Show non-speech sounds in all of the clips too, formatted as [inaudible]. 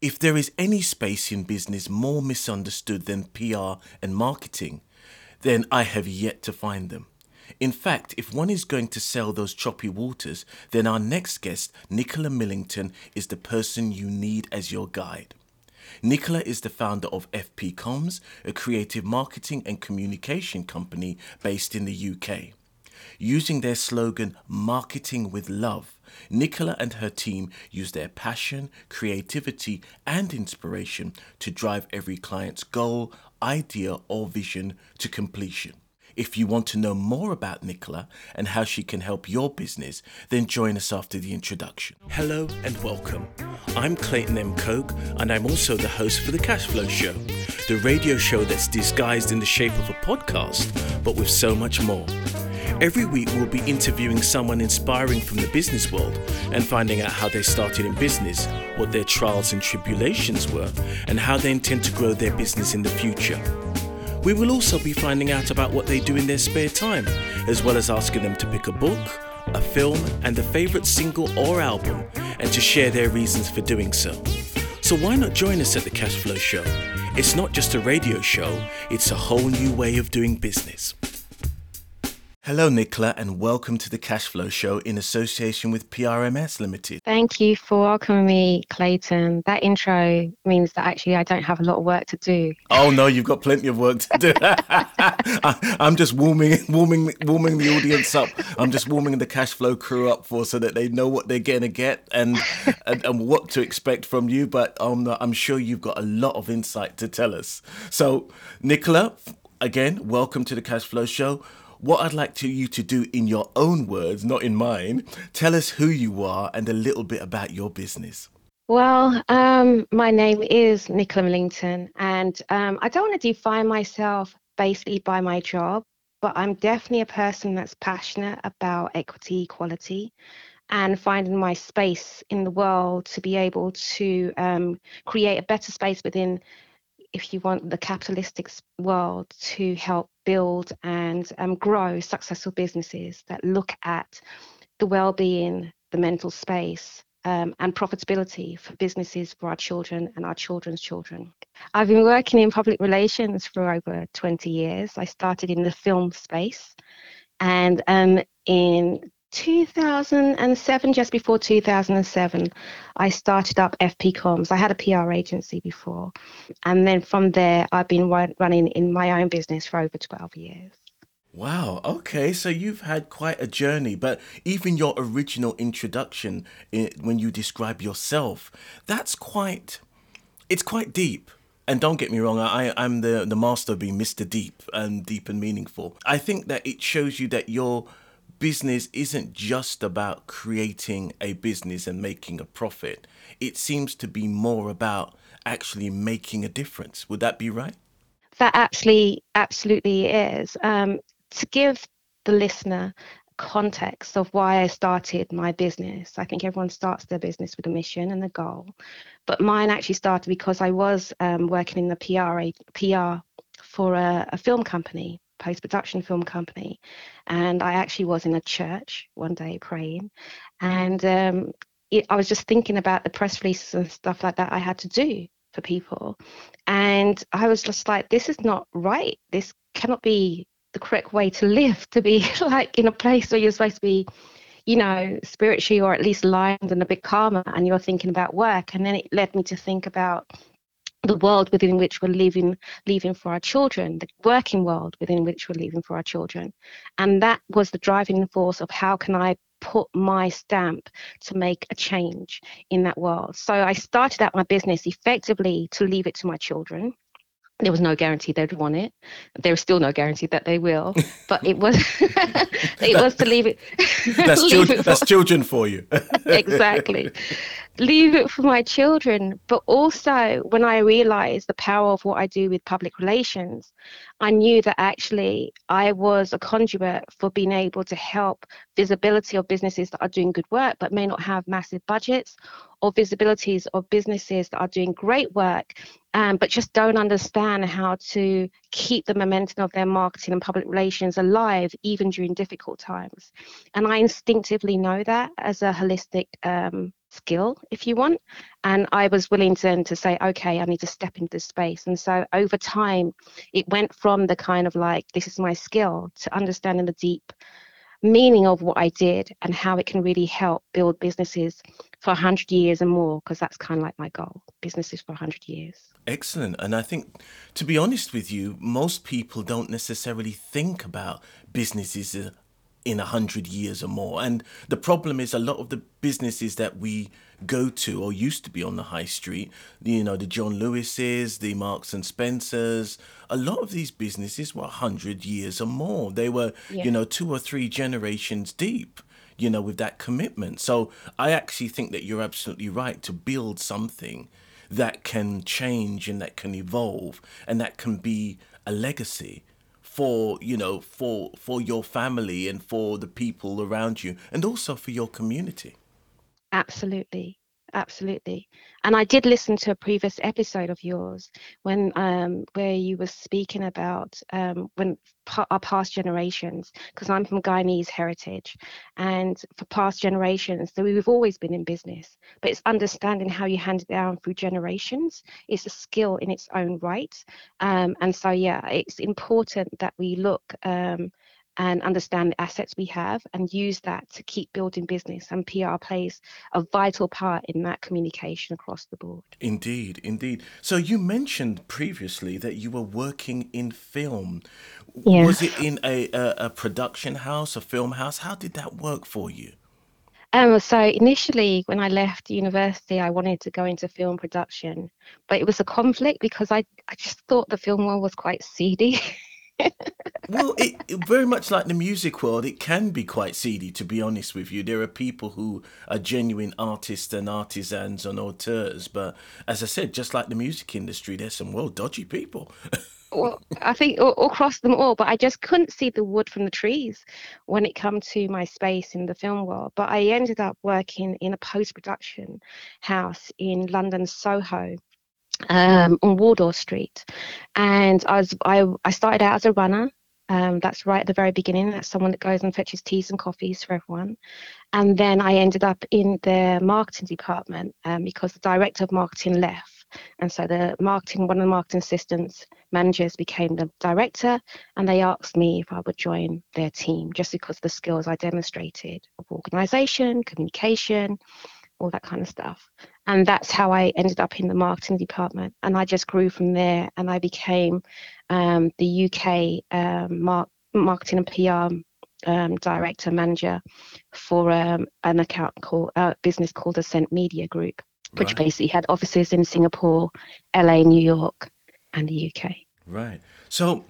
If there is any space in business more misunderstood than PR and marketing, then I have yet to find them. In fact, if one is going to sell those choppy waters, then our next guest, Nicola Millington, is the person you need as your guide. Nicola is the founder of FP Comms, a creative marketing and communication company based in the UK. Using their slogan, Marketing with Love, Nicola and her team use their passion, creativity, and inspiration to drive every client's goal, idea, or vision to completion. If you want to know more about Nicola and how she can help your business, then join us after the introduction. Hello and welcome. I'm Clayton M. Coke, and I'm also the host for The Cashflow Show, the radio show that's disguised in the shape of a podcast, but with so much more. Every week, we'll be interviewing someone inspiring from the business world and finding out how they started in business, what their trials and tribulations were, and how they intend to grow their business in the future. We will also be finding out about what they do in their spare time, as well as asking them to pick a book, a film, and a favourite single or album, and to share their reasons for doing so. So why not join us at the Cashflow Show? It's not just a radio show, it's a whole new way of doing business. Hello, Nicola, and welcome to the Cashflow Show in association with PRMS Limited. Thank you for welcoming me, Clayton. That intro means that actually I don't have a lot of work to do. Oh no, you've got plenty of work to do. [laughs] I, am just warming, warming, warming the audience up. I'm just warming the Cashflow crew up for so that they know what they're going to get and, and, and what to expect from you. But um, I'm sure you've got a lot of insight to tell us. So, Nicola, again, welcome to the Cashflow Show what I'd like to you to do in your own words, not in mine, tell us who you are and a little bit about your business. Well, um, my name is Nicola Millington, and um, I don't want to define myself basically by my job, but I'm definitely a person that's passionate about equity, equality, and finding my space in the world to be able to um, create a better space within if you want the capitalistic world to help build and um, grow successful businesses that look at the well-being, the mental space, um, and profitability for businesses for our children and our children's children. I've been working in public relations for over 20 years. I started in the film space, and um, in 2007, just before 2007, I started up FP Comms. I had a PR agency before. And then from there, I've been running in my own business for over 12 years. Wow. Okay. So you've had quite a journey, but even your original introduction when you describe yourself, that's quite, it's quite deep. And don't get me wrong, I, I'm the, the master of being Mr. Deep and deep and meaningful. I think that it shows you that you're business isn't just about creating a business and making a profit. It seems to be more about actually making a difference. Would that be right? That actually absolutely is. Um, to give the listener context of why I started my business. I think everyone starts their business with a mission and a goal, but mine actually started because I was um, working in the PR PR for a, a film company post production film company. And I actually was in a church one day praying. And um, it, I was just thinking about the press releases and stuff like that I had to do for people. And I was just like, this is not right. This cannot be the correct way to live, to be [laughs] like in a place where you're supposed to be you know, spiritually or at least lined and a bit calmer, and you're thinking about work. And then it led me to think about the world within which we're living leaving for our children the working world within which we're leaving for our children and that was the driving force of how can i put my stamp to make a change in that world so i started out my business effectively to leave it to my children there was no guarantee they'd want it. There is still no guarantee that they will, [laughs] but it was [laughs] it was to leave it. that's, [laughs] leave children, it that's children for you. exactly, leave it for my children. But also, when I realized the power of what I do with public relations, I knew that actually I was a conduit for being able to help visibility of businesses that are doing good work but may not have massive budgets, or visibilities of businesses that are doing great work um, but just don't understand how to keep the momentum of their marketing and public relations alive even during difficult times. And I instinctively know that as a holistic um, skill if you want. And i was willing then to say okay i need to step into this space. And so over time it went from the kind of like this is my skill to understanding the deep meaning of what i did and how it can really help build businesses for 100 years and more because that's kind of like my goal businesses for 100 years. Excellent. And i think to be honest with you most people don't necessarily think about businesses in a hundred years or more. And the problem is a lot of the businesses that we go to or used to be on the high street, you know, the John Lewis's, the Marks and Spencers, a lot of these businesses were a hundred years or more. They were, yeah. you know, two or three generations deep, you know, with that commitment. So I actually think that you're absolutely right to build something that can change and that can evolve and that can be a legacy for you know for for your family and for the people around you and also for your community. Absolutely. Absolutely and i did listen to a previous episode of yours when um where you were speaking about um when our past generations because i'm from guyanese heritage and for past generations so we've always been in business. But it's understanding how you hand it down through generations it's a skill in its own right. Um and so yeah it's important that we look um and understand the assets we have and use that to keep building business. And PR plays a vital part in that communication across the board. Indeed, indeed. So you mentioned previously that you were working in film. Yeah. Was it in a, a, a production house, a film house? How did that work for you? Um, so initially, when I left university, I wanted to go into film production, but it was a conflict because I, I just thought the film world was quite seedy. [laughs] well, it, very much like the music world, it can be quite seedy. To be honest with you, there are people who are genuine artists and artisans and auteurs, but as I said, just like the music industry, there's some well dodgy people. [laughs] well, I think all, across them all, but I just couldn't see the wood from the trees when it come to my space in the film world. But I ended up working in a post production house in London Soho um, on Wardour Street, and I was I, I started out as a runner. Um, that's right at the very beginning. That's someone that goes and fetches teas and coffees for everyone. And then I ended up in the marketing department um, because the director of marketing left. And so the marketing, one of the marketing assistants managers became the director, and they asked me if I would join their team just because of the skills I demonstrated of organization, communication, all that kind of stuff. And that's how I ended up in the marketing department. And I just grew from there and I became um, the UK um, mar- marketing and PR um, director manager for um, an account called uh, business called Ascent Media Group, which right. basically had offices in Singapore, LA, New York, and the UK. Right. So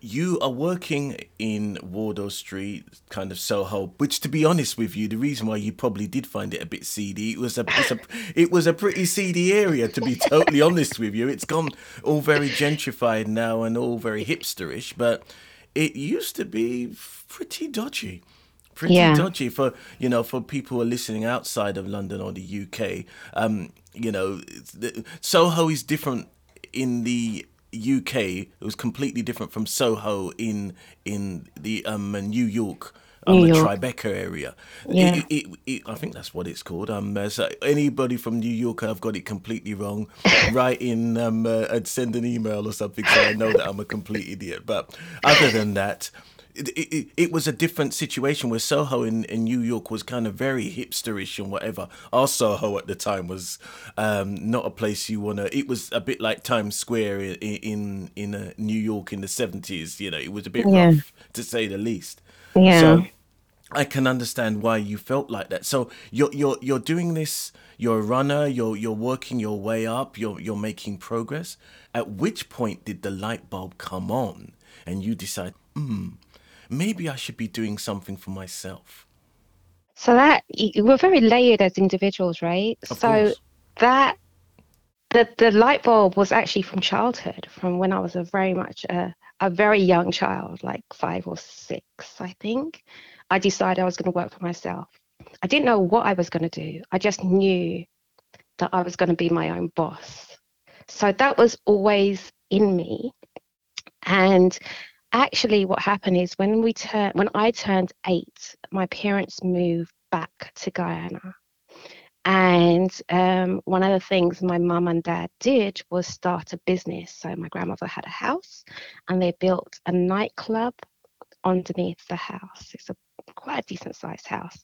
you are working in Wardour Street, kind of Soho, which, to be honest with you, the reason why you probably did find it a bit seedy, it was a, a [laughs] it was a pretty seedy area. To be totally honest with you, it's gone all very gentrified now and all very hipsterish, but it used to be pretty dodgy pretty yeah. dodgy for you know for people who are listening outside of London or the UK. Um, you know, Soho is different in the UK, it was completely different from Soho in in the um New York. Um, New York. Tribeca area. Yeah. It, it, it, I think that's what it's called. Um, so anybody from New York, I've got it completely wrong. [laughs] Write in, um, uh, and send an email or something so I know that I'm a complete idiot. But other than that, it, it, it, was a different situation where Soho in, in New York was kind of very hipsterish and whatever. Our Soho at the time was um, not a place you want to. It was a bit like Times Square in in, in uh, New York in the seventies. You know, it was a bit yeah. rough to say the least. Yeah. So I can understand why you felt like that. So you're you're you're doing this. You're a runner. You're you're working your way up. You're you're making progress. At which point did the light bulb come on, and you decide, hmm maybe I should be doing something for myself. So that we're very layered as individuals, right? Of so course. that the the light bulb was actually from childhood, from when I was a very much a, a very young child, like five or six, I think. I decided I was going to work for myself. I didn't know what I was going to do. I just knew that I was going to be my own boss. So that was always in me. And actually what happened is when we turned when I turned eight, my parents moved back to Guyana. And um, one of the things my mum and dad did was start a business. So my grandmother had a house and they built a nightclub underneath the house. It's a quite a decent sized house.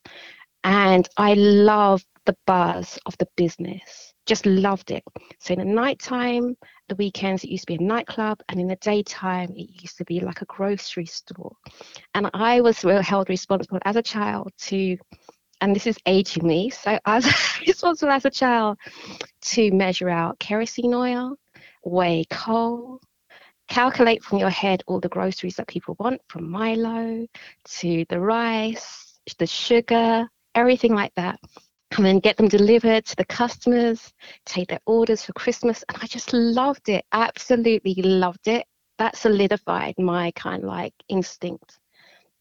And I love the buzz of the business. Just loved it. So in the nighttime, the weekends it used to be a nightclub, and in the daytime it used to be like a grocery store. And I was held responsible as a child to and this is aging me, so [laughs] I was responsible as a child to measure out kerosene oil, weigh coal, calculate from your head all the groceries that people want from Milo to the rice, the sugar, everything like that. And then get them delivered to the customers, take their orders for Christmas. And I just loved it, absolutely loved it. That solidified my kind of like instinct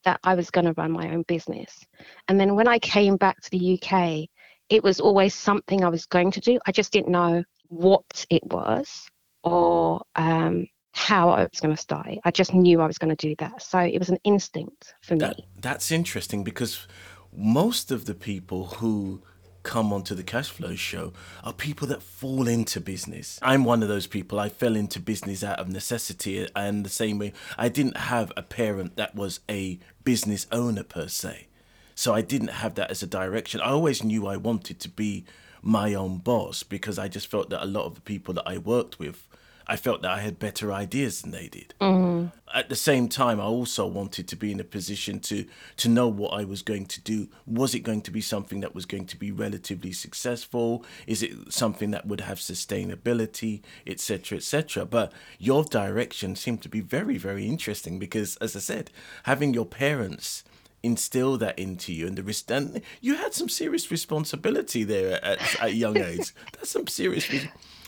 that I was going to run my own business. And then when I came back to the UK, it was always something I was going to do. I just didn't know what it was or um, how I was going to start it. I just knew I was going to do that. So it was an instinct for that, me. That's interesting because most of the people who come onto the cash flow show are people that fall into business. I'm one of those people. I fell into business out of necessity and the same way I didn't have a parent that was a business owner per se. So I didn't have that as a direction. I always knew I wanted to be my own boss because I just felt that a lot of the people that I worked with I felt that I had better ideas than they did. Mm. At the same time, I also wanted to be in a position to to know what I was going to do. Was it going to be something that was going to be relatively successful? Is it something that would have sustainability, etc., etc.? But your direction seemed to be very, very interesting because, as I said, having your parents instill that into you and the risk and you had some serious responsibility there at, at a young [laughs] age that's some serious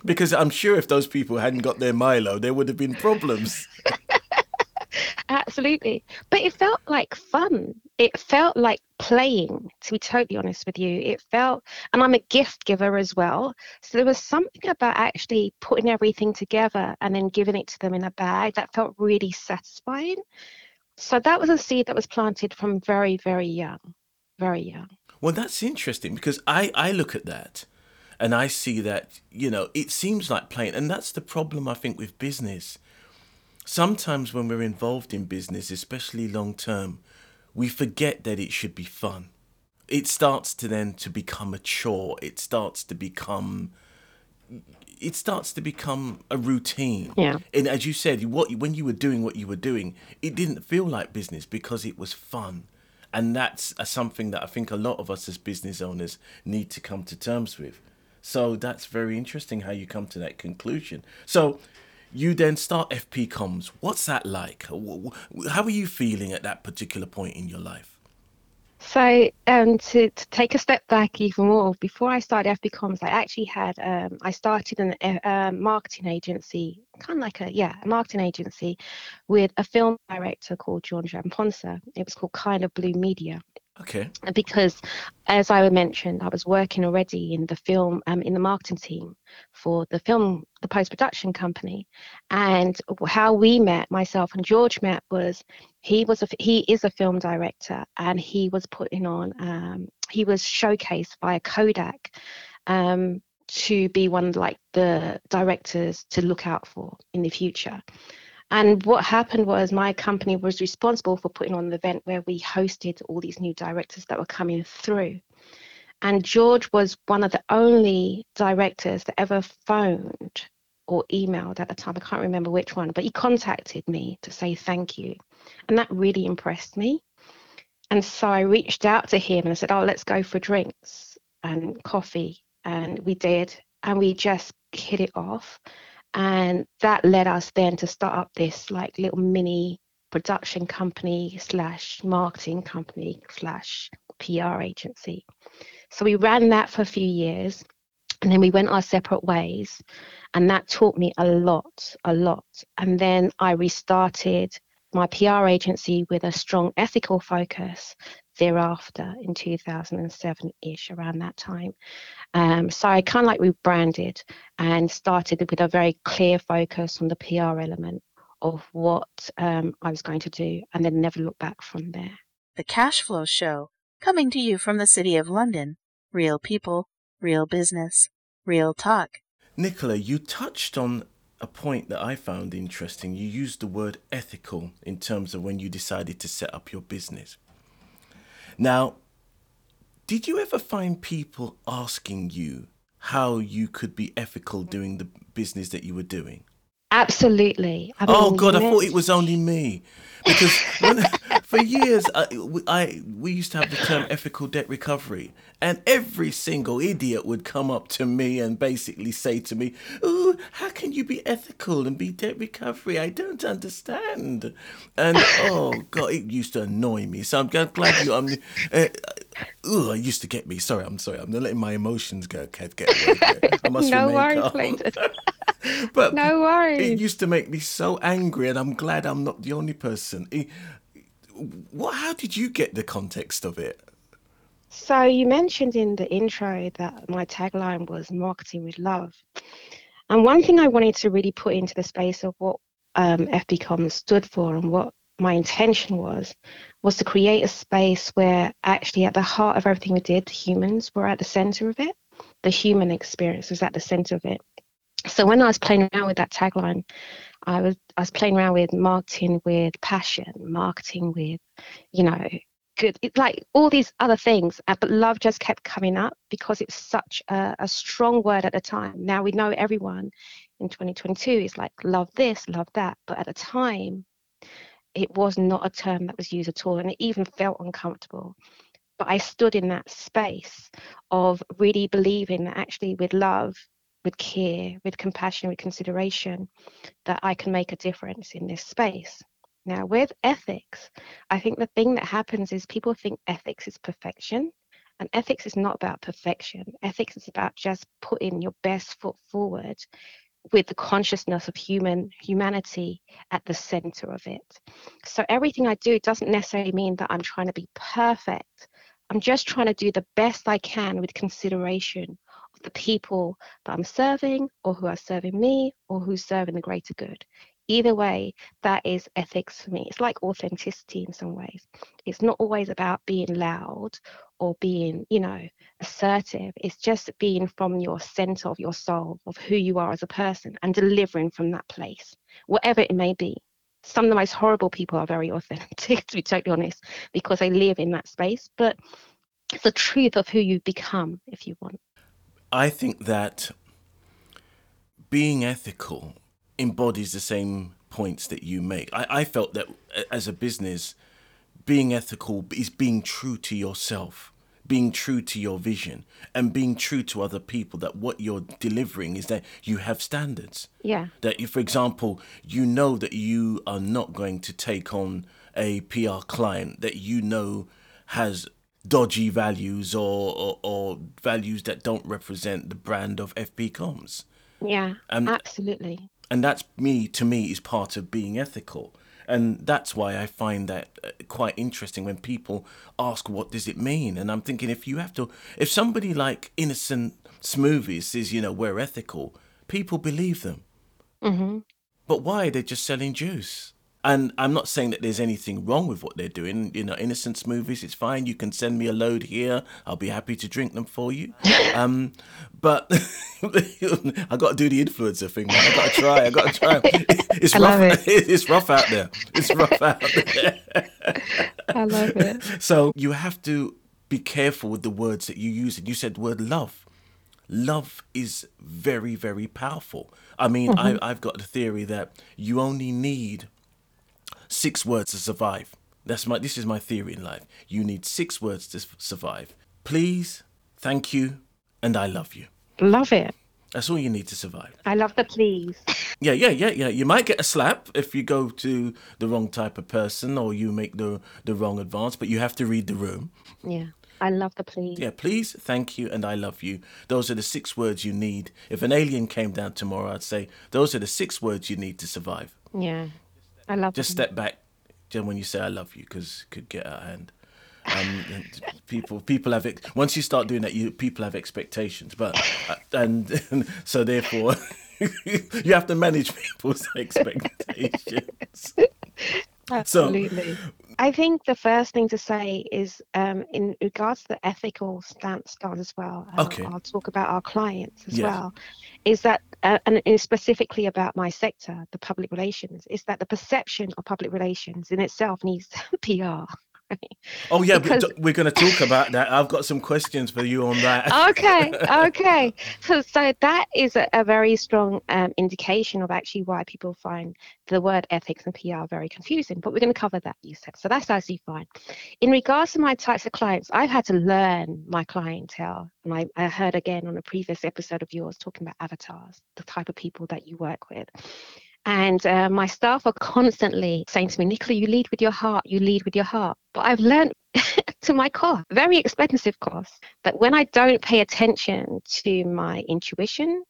because I'm sure if those people hadn't got their Milo, there would have been problems. [laughs] Absolutely. But it felt like fun. It felt like playing, to be totally honest with you. It felt, and I'm a gift giver as well. So there was something about actually putting everything together and then giving it to them in a bag that felt really satisfying. So that was a seed that was planted from very, very young. Very young. Well, that's interesting because I, I look at that and I see that, you know, it seems like playing. And that's the problem, I think, with business. Sometimes when we're involved in business, especially long term, we forget that it should be fun. It starts to then to become a chore. It starts to become it starts to become a routine. Yeah. And as you said, what when you were doing what you were doing, it didn't feel like business because it was fun. And that's a, something that I think a lot of us as business owners need to come to terms with. So that's very interesting how you come to that conclusion. So you then start FP Comms. What's that like? How are you feeling at that particular point in your life? So um, to, to take a step back even more, before I started FP Comms, I actually had um, I started an a uh, marketing agency, kind of like a yeah, a marketing agency, with a film director called George Amponsah. It was called Kind of Blue Media, Okay. Because, as I mentioned, I was working already in the film, um, in the marketing team for the film, the post production company, and how we met, myself and George met, was he was a he is a film director, and he was putting on, um, he was showcased by Kodak. Um, to be one like the directors to look out for in the future. And what happened was my company was responsible for putting on the event where we hosted all these new directors that were coming through. And George was one of the only directors that ever phoned or emailed at the time. I can't remember which one, but he contacted me to say thank you. And that really impressed me. And so I reached out to him and I said, Oh, let's go for drinks and coffee. And we did. And we just hit it off and that led us then to start up this like little mini production company slash marketing company slash PR agency. So we ran that for a few years and then we went our separate ways and that taught me a lot, a lot. And then I restarted my PR agency with a strong ethical focus thereafter in 2007 ish, around that time. Um, so I kind of like rebranded and started with a very clear focus on the PR element of what um, I was going to do and then never look back from there. The Cash Flow Show, coming to you from the City of London. Real people, real business, real talk. Nicola, you touched on a point that I found interesting. You used the word ethical in terms of when you decided to set up your business. Now, did you ever find people asking you how you could be ethical doing the business that you were doing? Absolutely. I oh God, I thought it was only me, because when, [laughs] for years uh, I, I we used to have the term ethical debt recovery, and every single idiot would come up to me and basically say to me, "Oh, how can you be ethical and be debt recovery? I don't understand." And oh God, it used to annoy me. So I'm glad you. I'm. Uh, Ugh, it used to get me. Sorry, I'm sorry. I'm not letting my emotions go. Kev, get away. I must [laughs] No remain worries, calm. Clayton. [laughs] But No worries. It used to make me so angry, and I'm glad I'm not the only person. It- what? How did you get the context of it? So you mentioned in the intro that my tagline was marketing with love. And one thing I wanted to really put into the space of what um, FP Comms stood for and what my intention was, was to create a space where actually at the heart of everything we did, humans were at the center of it. The human experience was at the center of it. So when I was playing around with that tagline, I was I was playing around with marketing with passion, marketing with, you know, good. It's like all these other things uh, but love just kept coming up because it's such a, a strong word at the time. Now we know everyone in 2022 is like love this love that but at the time it was not a term that was used at all and it even felt uncomfortable. But i stood in that space of really believing that actually with love with care with compassion with consideration that i can make a difference in this space now, with ethics, I think the thing that happens is people think ethics is perfection, and ethics is not about perfection. Ethics is about just putting your best foot forward with the consciousness of human humanity at the center of it. So everything I do doesn't necessarily mean that I'm trying to be perfect. I'm just trying to do the best I can with consideration of the people that I'm serving or who are serving me or who's serving the greater good. Either way, that is ethics for me. It's like authenticity in some ways. It's not always about being loud or being, you know, assertive. It's just being from your center of your soul, of who you are as a person, and delivering from that place, whatever it may be. Some of the most horrible people are very [laughs] authentic, to be totally honest, because they live in that space. But it's the truth of who you become, if you want. I think that being ethical embodies the same points that you make. I, I felt that as a business, being ethical is being true to yourself, being true to your vision, and being true to other people. That what you're delivering is that you have standards. Yeah. That, if, for example, you know that you are not going to take on a PR client that you know has dodgy values or, or, or values that don't represent the brand of FP Comms. Yeah, Um, absolutely. And that's me, to me, is part of being ethical. And that's why I find that uh, quite interesting when people ask, what does it mean? And I'm thinking, if you have to, if somebody like Innocent Smoothies says, you know, we're ethical, people believe them. hmm But why? are They're just selling juice. And I'm not saying that there's anything wrong with what they're doing. You know, Innocent Smoothies, it's fine. You can send me a load here. I'll be happy to drink them for you. [laughs] Um, but [laughs] I got to do the influencer thing. Man. I got to try. I got to try. [laughs] It's I rough. it. It's rough out there. It's rough out there. I love it. So you have to be careful with the words that you use. And you said the word love. Love is very, very powerful. I mean, I, I've got the theory that you only need six words to survive. That's my. This is my theory in life. You need six words to survive. Please, thank you, and I love you. Love it. That's all you need to survive. I love the please. Yeah, yeah, yeah, yeah. You might get a slap if you go to the wrong type of person or you make the the wrong advance, but you have to read the room. Yeah. I love the please. Yeah, please, thank you, and I love you. Those are the six words you need. If an alien came down tomorrow, I'd say those are the six words you need to survive. Yeah. I love Just step back, Jen, when you say I love you, because it could get out of hand. Um, and people, people have ex- once you start doing that, you people have expectations, but uh, and, [laughs] so therefore [laughs] you have to manage people's [laughs] expectations. So, Absolutely. I think the first thing to say is um, in regards to the ethical stance stance as well. uh, Okay. I'll talk about our clients as Yes. well. Is that uh, and specifically about my sector, the public relations, is that the perception of public relations in itself needs [laughs] PR. [laughs] Oh yeah, Because- we're going to talk about that. I've got some questions for you on that. [laughs] okay okay so so that is a, a very strong um, indication of actually why people find the word ethics and pr very confusing but we're going to cover that you said so that's actually fine in regards to my types of clients i've had to learn my clientele and I, I heard again on a previous episode of yours talking about avatars the type of people that you work with and uh, my staff are constantly saying to me, Nicola, you lead with your heart, you lead with your heart. But I've learned [laughs] to my cost, very expensive cost, that when I don't pay attention to my intuition,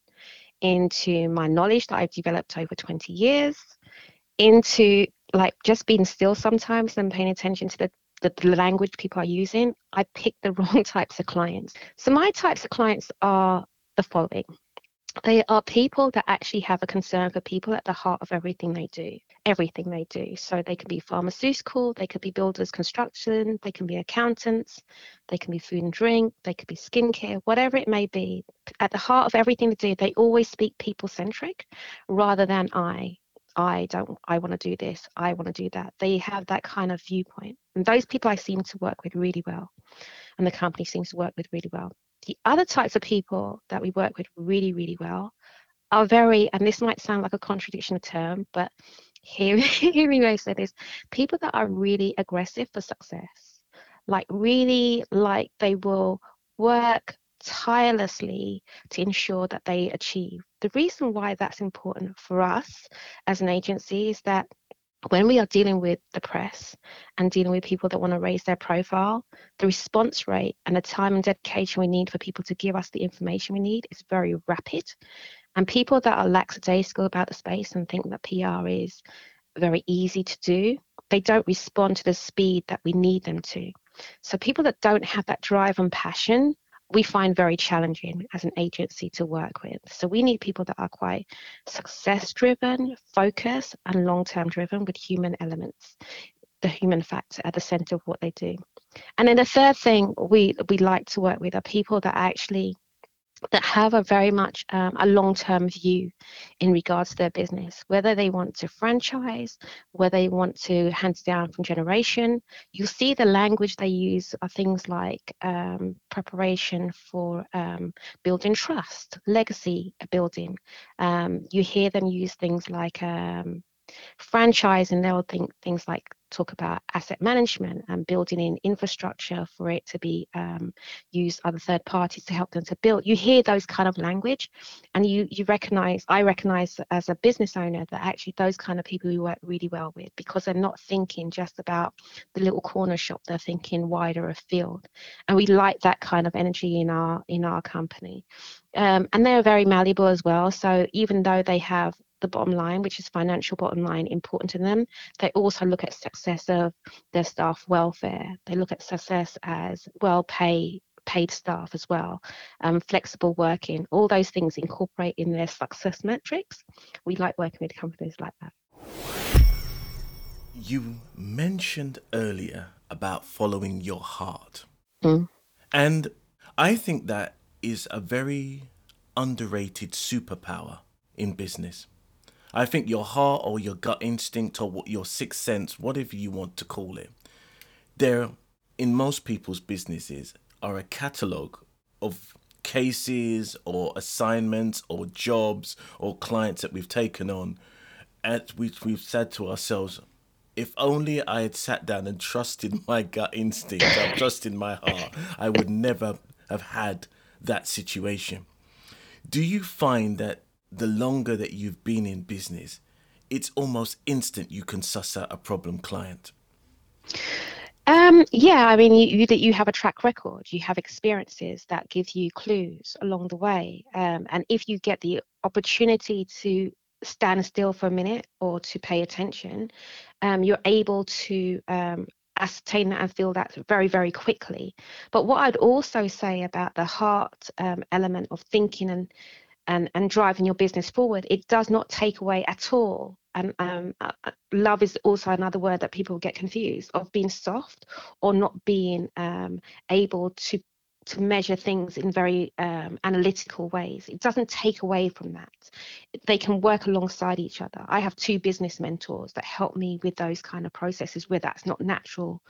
into my knowledge that I've developed over 20 years, into like just being still sometimes and paying attention to the the, the language people are using, I pick the [laughs] wrong types of clients. So my types of clients are the following. They are people that actually have a concern for people at the heart of everything they do. Everything they do. So they could be pharmaceutical, they could be builders, construction, they can be accountants, they can be food and drink, they could be skincare, whatever it may be. At the heart of everything they do, they always speak people centric rather than I. I don't, I want to do this, I want to do that. They have that kind of viewpoint. And those people I seem to work with really well. And the company seems to work with really well. The other types of people that we work with really, really well are very, and this might sound like a contradiction of term, but here, we go. say this people that are really aggressive for success, like really like they will work tirelessly to ensure that they achieve. The reason why that's important for us as an agency is that when we are dealing with the press and dealing with people that want to raise their profile, the response rate and the time and dedication we need for people to give us the information we need is very rapid. And people that are lackadaisical about the space and think that PR is very easy to do, they don't respond to the speed that we need them to. So people that don't have that drive and passion, we find very challenging as an agency to work with. So we need people that are quite success driven, focused, and long term driven with human elements, the human factor at the center of what they do. And then the third thing we we like to work with are people that actually that have a very much um, a long-term view in regards to their business. Whether they want to franchise whether they want to hand down from generation you'll see the language they use are things like um, preparation for um, building trust legacy building. Um, you hear them use things like um, franchise and they'll think things like talk about asset management and building in infrastructure for it to be um, used other third parties to help them to build. You hear those kind of language and you you recognize i recognize as a business owner that actually those kind of people we work really well with because they're not thinking just about the little corner shop they're thinking wider afield. And we like that kind of energy in our in our company. Um, and they're very malleable as well so even though they have the bottom line, which is financial bottom line, important to them. They also look at success of their staff welfare. They look at success as well pay paid staff as well, um, flexible working, all those things incorporate in their success metrics. We like working with companies like that. You mentioned earlier about following your heart. Mm. And I think that is a very underrated superpower in business. I think your heart or your gut instinct or what your sixth sense, whatever you want to call it, there in most people's businesses are a catalogue of cases or assignments or jobs or clients that we've taken on at which we've said to ourselves, if only I had sat down and trusted [laughs] my gut instinct, or trusted my heart, I would never have had that situation. Do you find that the longer that you've been in business, it's almost instant you can suss out a problem client? Um, yeah, I mean, you, that you have a track record, you have experiences that give you clues along the way, um, and if you get the opportunity to stand still for a minute or to pay attention, um, you're able to um, ascertain that and feel that very, very quickly. But what I'd also say about the heart um, element of thinking and and and driving your business forward, it does not take away at all and um, uh, uh, love is also another word that people get confused of being soft or not being um, able to to measure things in very um, analytical ways. It doesn't take away from that. They can work alongside each other. I have two business mentors that help me with those kind of processes where that's not natural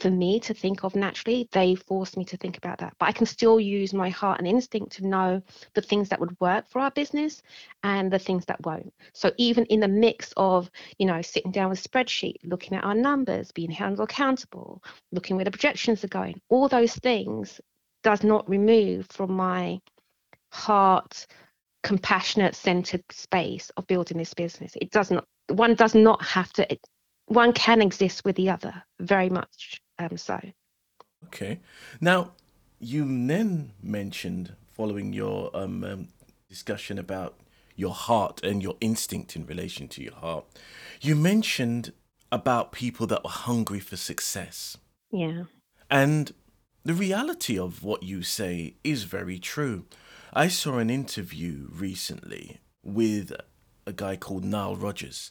for me to think of naturally. They force me to think about that. But I can still use my heart and instinct to know the things that would work for our business and the things that won't. So even in the mix of, you know, sitting down with spreadsheet, looking at our numbers, being held accountable, looking where the projections are going, all those things does not remove from my heart compassionate centered space of building this business it does not one does not have to it, one can exist with the other very much um, so okay now you then mentioned following your um, um, discussion about your heart and your instinct in relation to your heart you mentioned about people that were hungry for success yeah and the reality of what you say is very true. I saw an interview recently with a guy called Nile Rodgers.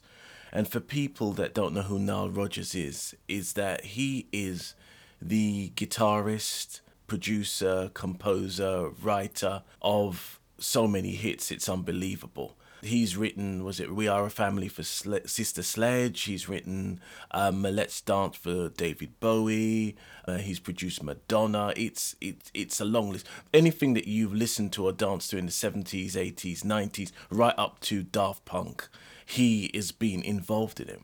And for people that don't know who Nile Rodgers is, is that he is the guitarist, producer, composer, writer of so many hits, it's unbelievable. He's written, was it We Are a Family for Sle- Sister Sledge? He's written um, Let's Dance for David Bowie. Uh, he's produced Madonna. It's, it's, it's a long list. Anything that you've listened to or danced to in the 70s, 80s, 90s, right up to Daft Punk, he is being involved in it.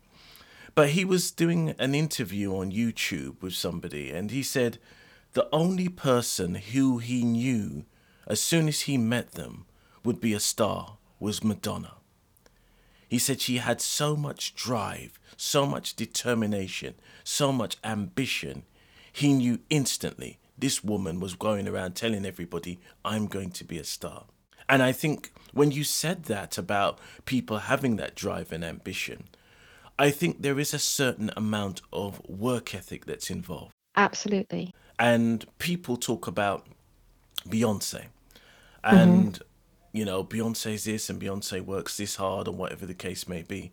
But he was doing an interview on YouTube with somebody, and he said the only person who he knew as soon as he met them would be a star was Madonna. He said she had so much drive, so much determination, so much ambition. He knew instantly this woman was going around telling everybody, I'm going to be a star. And I think when you said that about people having that drive and ambition, I think there is a certain amount of work ethic that's involved. Absolutely. And people talk about Beyonce. And mm-hmm you know, Beyonce's this and Beyonce works this hard or whatever the case may be.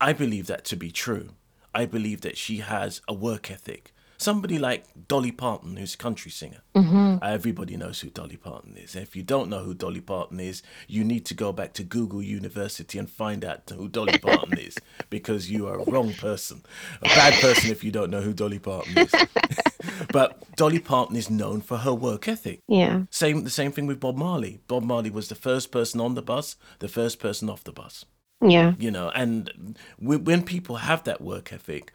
I believe that to be true. I believe that she has a work ethic. Somebody like Dolly Parton, who's a country singer. Mm-hmm. Everybody knows who Dolly Parton is. If you don't know who Dolly Parton is, you need to go back to Google University and find out who Dolly [laughs] Parton is because you are a wrong person. A bad person if you don't know who Dolly Parton is. [laughs] but Dolly Parton is known for her work ethic. Yeah. Same the same thing with Bob Marley. Bob Marley was the first person on the bus, the first person off the bus. Yeah. You know, and when people have that work ethic,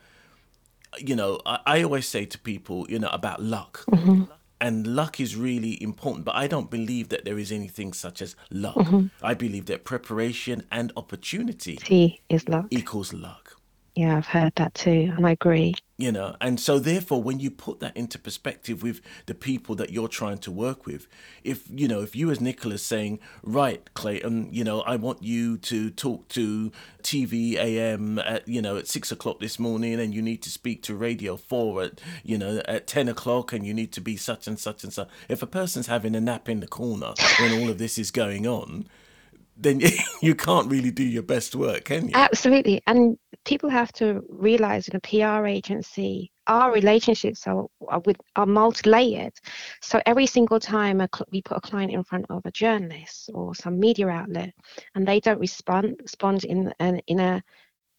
you know, I, I always say to people, you know, about luck. Mm-hmm. And luck is really important, but I don't believe that there is anything such as luck. Mm-hmm. I believe that preparation and opportunity T is luck. equals luck. Yeah, I've heard that too, and I agree you know and so therefore when you put that into perspective with the people that you're trying to work with if you know if you as Nicola's saying right clayton you know i want you to talk to tv am at you know at six o'clock this morning and you need to speak to radio 4 at you know at 10 o'clock and you need to be such and such and such if a person's having a nap in the corner when all of this is going on then [laughs] you can't really do your best work, can you? Absolutely. And people have to realize in a PR agency, our relationships are, are with are multi-layered. So every single time cl- we put a client in front of a journalist or some media outlet, and they don't respond respond in an, in a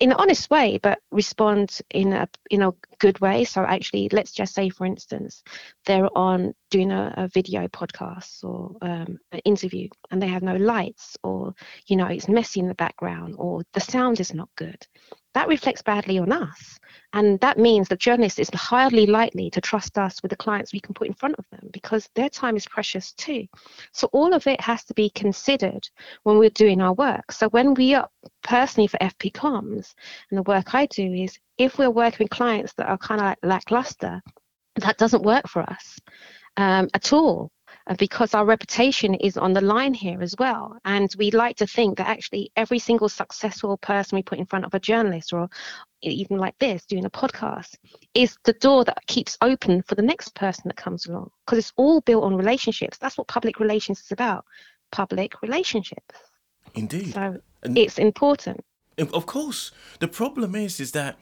in an honest way, but respond in a in a good way. So actually, let's just say, for instance, they're on doing a, a video podcast or um, an interview, and they have no lights, or you know, it's messy in the background, or the sound is not good that reflects badly on us. And that means the journalist is highly likely to trust us with the clients we can put in front of them because their time is precious too. So all of it has to be considered when we're doing our work. So when we are personally for FP Comms, and the work I do is if we're working with clients that are kind of like lackluster, that doesn't work for us um, at all Uh, because our reputation is on the line here as well. And we like to think that actually every single successful person we put in front of a journalist or even like this, doing a podcast, is the door that keeps open for the next person that comes along because it's all built on relationships. That's what public relations is about public relationships. Indeed. So and it's important. Of course. The problem is, is that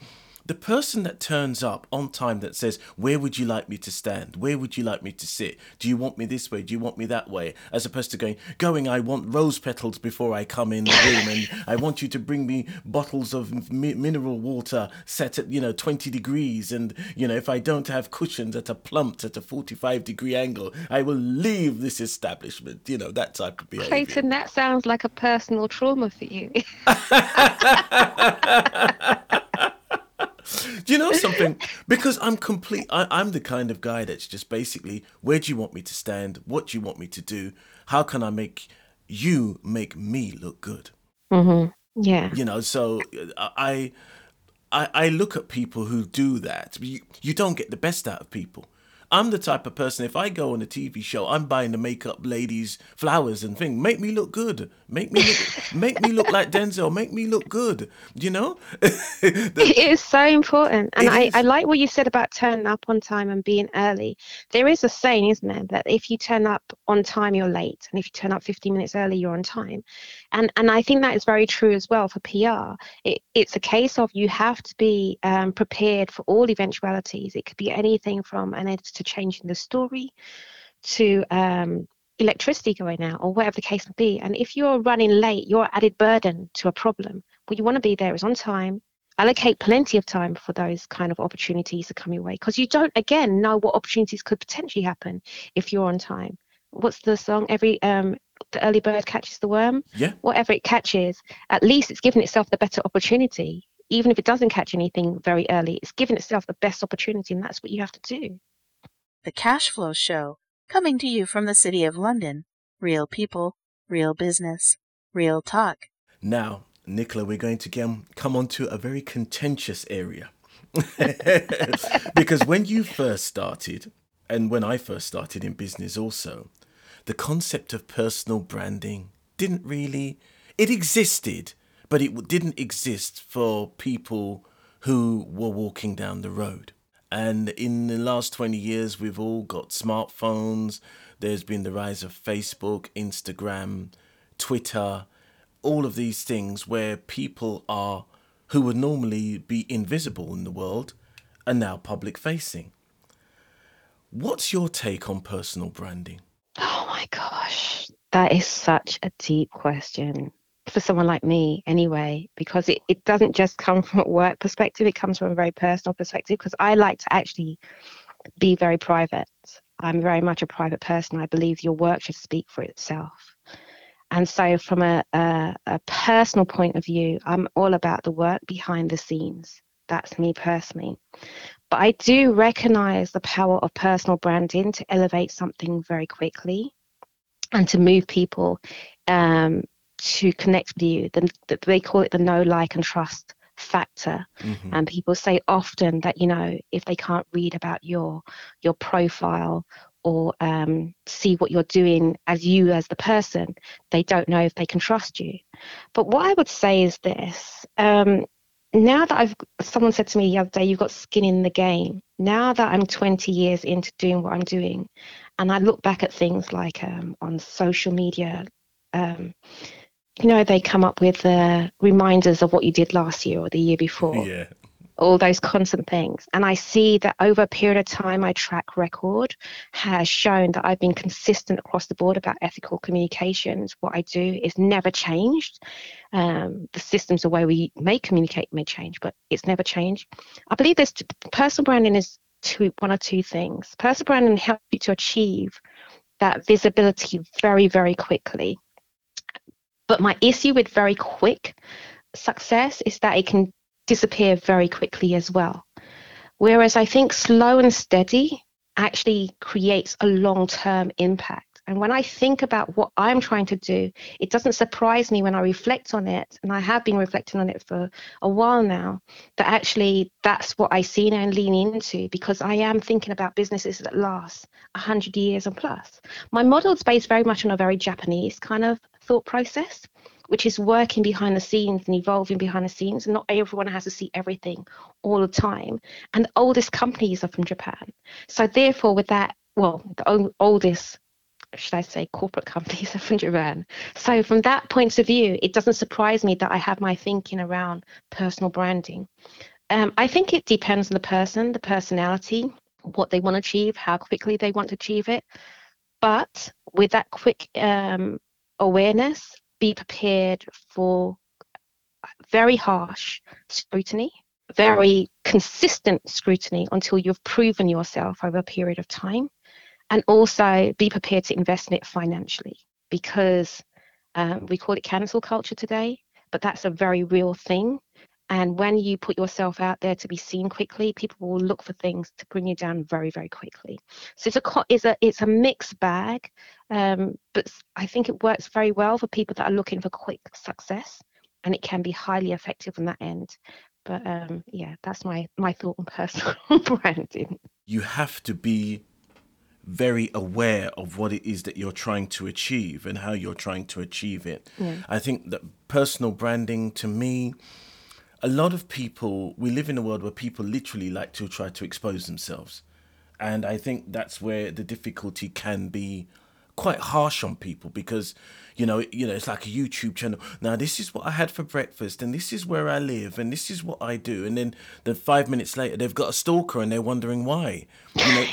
the person that turns up on time that says, Where would you like me to stand? Where would you like me to sit? Do you want me this way? Do you want me that way? As opposed to going, going, I want rose petals before I come in the room, and I want you to bring me bottles of mi- mineral water set at, you know, 20 degrees. And, you know, if I don't have cushions at a plumped at a 45 degree angle, I will leave this establishment, you know, that type of behavior. Clayton, that sounds like a personal trauma for you. [laughs] [laughs] [laughs] Do you know something? Because I'm complete. I, am the kind of guy that's just basically, where do you want me to stand? What do you want me to do? How can I make you make me look good? Mm-hmm. Yeah. You know, so uh, I, I, I look at people who do that. You, you don't get the best out of people. I'm the type of person, if I go on a TV show, I'm buying the makeup ladies flowers and things. Make me look good. Make me look, make me look like Denzel. Make me look good. You know? [laughs] the, it is so important. And I, I like what you said about turning up on time and being early. There is a saying, isn't there, that if you turn up on time, you're late. And if you turn up 15 minutes early, you're on time. And and I think that is very true as well for PR. It, it's a case of you have to be um, prepared for all eventualities. It could be anything from an editor to changing the story to um, electricity going out or whatever the case may be. And if you're running late, you're added burden to a problem. What you want to be there is on time, allocate plenty of time for those kind of opportunities to come your way because you don't, again, know what opportunities could potentially happen if you're on time. What's the song? Every um, the early bird catches the worm. Yeah. Whatever it catches, at least it's given itself the better opportunity. Even if it doesn't catch anything very early, it's given itself the best opportunity, and that's what you have to do. The Cashflow Show, coming to you from the City of London. Real people, real business, real talk. Now, Nicola, we're going to come on to a very contentious area. [laughs] because when you first started, and when I first started in business also, the concept of personal branding didn't really, it existed, but it didn't exist for people who were walking down the road. And in the last 20 years, we've all got smartphones. There's been the rise of Facebook, Instagram, Twitter, all of these things where people are, who would normally be invisible in the world, are now public facing. What's your take on personal branding? Oh my gosh, that is such a deep question for someone like me anyway because it, it doesn't just come [laughs] from a work perspective it comes from a very personal perspective because i like to actually be very private. I'm very much a private person. I believe your work should speak for itself. And so from a, a, a personal point of view i'm all about the work behind the scenes. That's me personally. But i do recognize the power of personal branding to elevate something very quickly and to move people um, to connect with you. The, the, they call it the know, like, and trust factor. Mm-hmm. And people say often that you know if they can't read about your your profile or um, see what you're doing as you as the person, they don't know if they can trust you. But what I would say is this. Um, now that I've, someone said to me the other day, you've got skin in the game. Now that I'm 20 years into doing what I'm doing, and I look back at things like um, on social media, um, you know, they come up with uh, reminders of what you did last year or the year before. Yeah. All those constant things. And I see that over a period of time, my track record has shown that I've been consistent across the board about ethical communications. What I do is never changed. Um, the systems, the way we may communicate may change, but it's never changed. I believe this personal branding is two, one or two things. Personal branding helps you to achieve that visibility very, very quickly but my issue with very quick success is that it can disappear very quickly as well. Whereas I think slow and steady actually creates a long term impact. And when I think about what I'm trying to do, it doesn't surprise me when I reflect on it, and I have been reflecting on it for a while now, that actually that's what I see now and lean into because I am thinking about businesses that last 100 years and plus. My model is based very much on a very Japanese kind of thought process, which is working behind the scenes and evolving behind the scenes. And not everyone has to see everything all the time. And the oldest companies are from Japan. So therefore, with that, well, the oldest should I say, corporate [laughs] companies are from Japan. So from that point of view, it doesn't surprise me that I have my thinking around personal branding. Um, I think it depends on the person, the personality, what they want to achieve, how quickly they want to achieve it. But with that quick um, awareness, be prepared for very harsh scrutiny, very consistent scrutiny until you've proven yourself over a period of time and also be prepared to invest in it financially because um, we call it cancel culture today, but that's a very real thing. And when you put yourself out there to be seen quickly, people will look for things to bring you down very, very quickly. So it's a it's a it's a mixed bag, um, but I think it works very well for people that are looking for quick success, and it can be highly effective on that end. But um, yeah, that's my my thought on [laughs] personal branding. You have to be very aware of what it is that you're trying to achieve and how you're trying to achieve it. Yeah. I think that personal branding to me, a lot of people, we live in a world where people literally like to try to expose themselves. And I think that's where the difficulty can be quite harsh on people because you know you know it's like a youtube channel. Now this is what i had for breakfast and this is where i live and this is what i do. And then then five minutes later they've got a stalker and they're wondering why. You know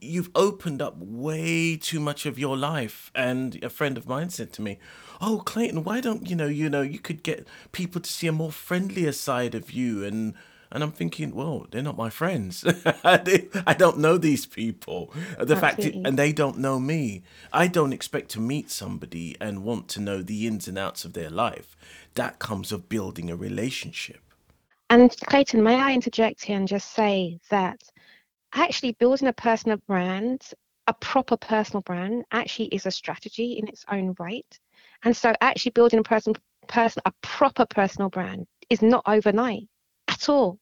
you've opened up way too much of your life and a friend of mine said to me oh clayton why don't you know you know you could get people to see a more friendlier side of you and and I'm thinking, well, they're not my friends. [laughs] I don't know these people. The fact, it, and they don't know me. I don't expect to meet somebody and want to know the ins and outs of their life. That comes of building a relationship. And Clayton, may I interject here and just say that actually building a personal brand, a proper personal brand, actually is a strategy in its own right. And so, actually building a person, person, a proper personal brand is not overnight at all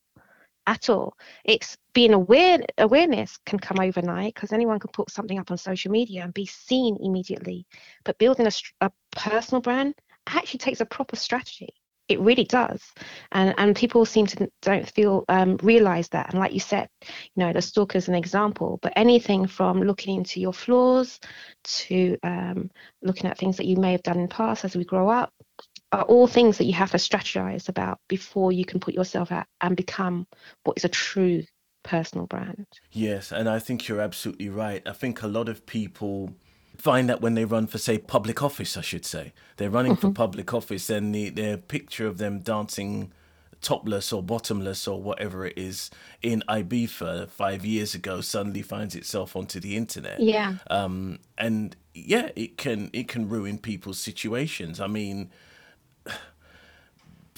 at all. It's being aware awareness can come overnight because anyone can put something up on social media and be seen immediately. But building a, a personal brand actually takes a proper strategy it really does and and people seem to don't feel um, realize that and like you said you know the stalker is an example but anything from looking into your flaws to um, looking at things that you may have done in the past as we grow up are all things that you have to strategize about before you can put yourself out and become what is a true personal brand. Yes, and I think you're absolutely right. I think a lot of people find that when they run for, say, public office, I should say, they're running mm-hmm. for public office and the, their picture of them dancing topless or bottomless or whatever it is in Ibiza five years ago suddenly finds itself onto the internet. Yeah. Um, and yeah, it can it can ruin people's situations. I mean,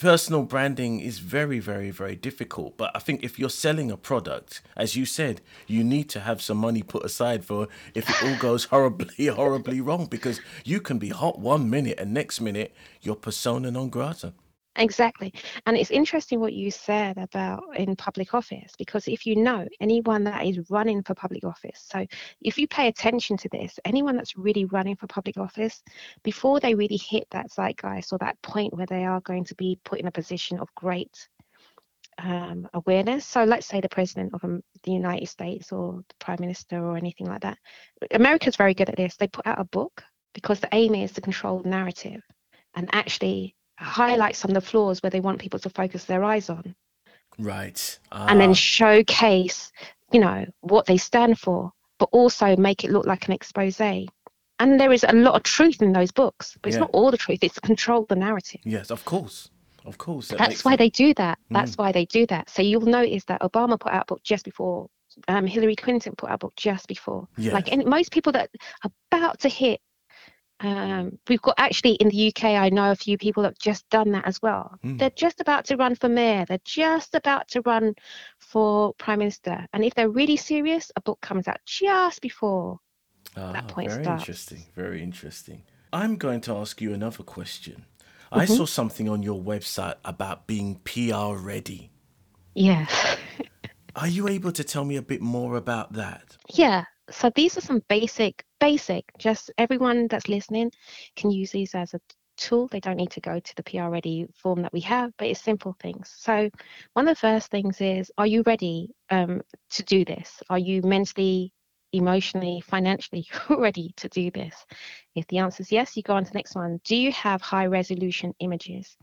personal branding is very, very, very difficult. But I think if you're selling a product, as you said, you need to have some money put aside for if it all goes [laughs] horribly, horribly wrong, because you can be hot one minute and next minute you're persona non grata. Exactly. And it's interesting what you said about in public office, because if you know anyone that is running for public office, so if you pay attention to this, anyone that's really running for public office, before they really hit that zeitgeist or that point where they are going to be put in a position of great um, awareness. So let's say the president of um, the United States or the prime minister or anything like that. America's very good at this. They put out a book because the aim is to control the narrative and actually highlight some of the flaws where they want people to focus their eyes on. Right. And then ah. showcase, you know, what they stand for, but also make it look like an expose. And there is a lot of truth in those books, but it's yeah. not all the truth. It's control the narrative. Yes, of course. Of course. That That's why sense. they do that. That's mm. why they do that. So you'll notice that Obama put out a book just before um, Hillary Clinton put out a book just before. Yes. Like and most people that are about to hit um, we've got actually in the UK, I know a few people that have just done that as well. Mm. They're just about to run for mayor, they're just about to run for prime minister. And if they're really serious, a book comes out just before ah, that point very starts. interesting, very interesting. I'm going to ask you another question. Mm-hmm. I saw something on your website about being PR ready. Yes. Are you able to tell me a bit more about that? Yeah so these are some basic, basic, just everyone that's listening can use these as a tool. They don't need to go to the PR Ready form that we have, but it's simple things. So one of the first things is, are you ready um, to do this? Are you mentally emotionally, financially [laughs] ready to do this? If the answer is yes, you go on to the next one. Do you have high resolution images?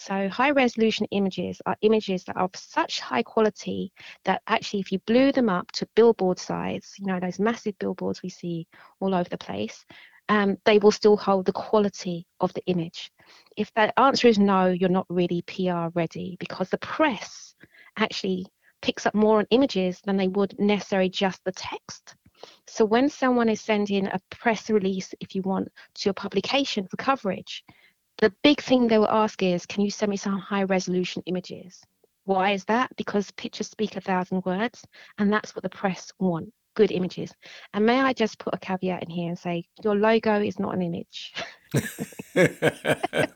So high resolution images are images that are of such high quality that actually if you blew them up to billboard size, you know, those massive billboards we see all over the place, um, they will still hold the quality of the image. If that answer is no, you're not really PR ready because the press actually picks up more on images than they would necessarily just the text. So when someone is sending a press release, if you want, to a publication for coverage, the big thing they will ask is, can you send me some high resolution images? Why is that? Because pictures speak a thousand words, and that's what the press want good images. And may I just put a caveat in here and say, your logo is not an image. [laughs]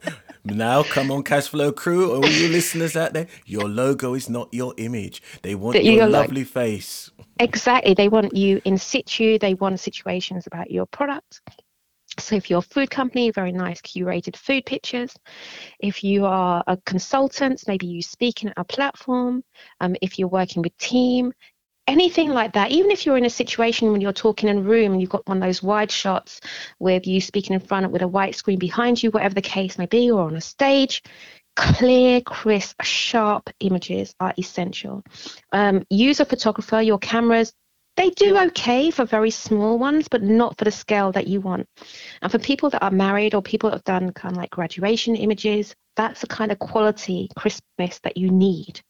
now, come on, Cashflow crew, all you listeners out there, your logo is not your image. They want your like- lovely face. Exactly. They want you in situ. They want situations about your product. So if you're a food company, very nice curated food pictures. If you are a consultant, maybe you speaking at a platform. Um, if you're working with team, anything like that. Even if you're in a situation when you're talking in a room and you've got one of those wide shots with you speaking in front with a white screen behind you, whatever the case may be, or on a stage, clear, crisp, sharp images are essential. Um, use a photographer, your cameras, they do okay for very small ones, but not for the scale that you want. And for people that are married or people that have done kind of like graduation images, that's the kind of quality, crispness that you need.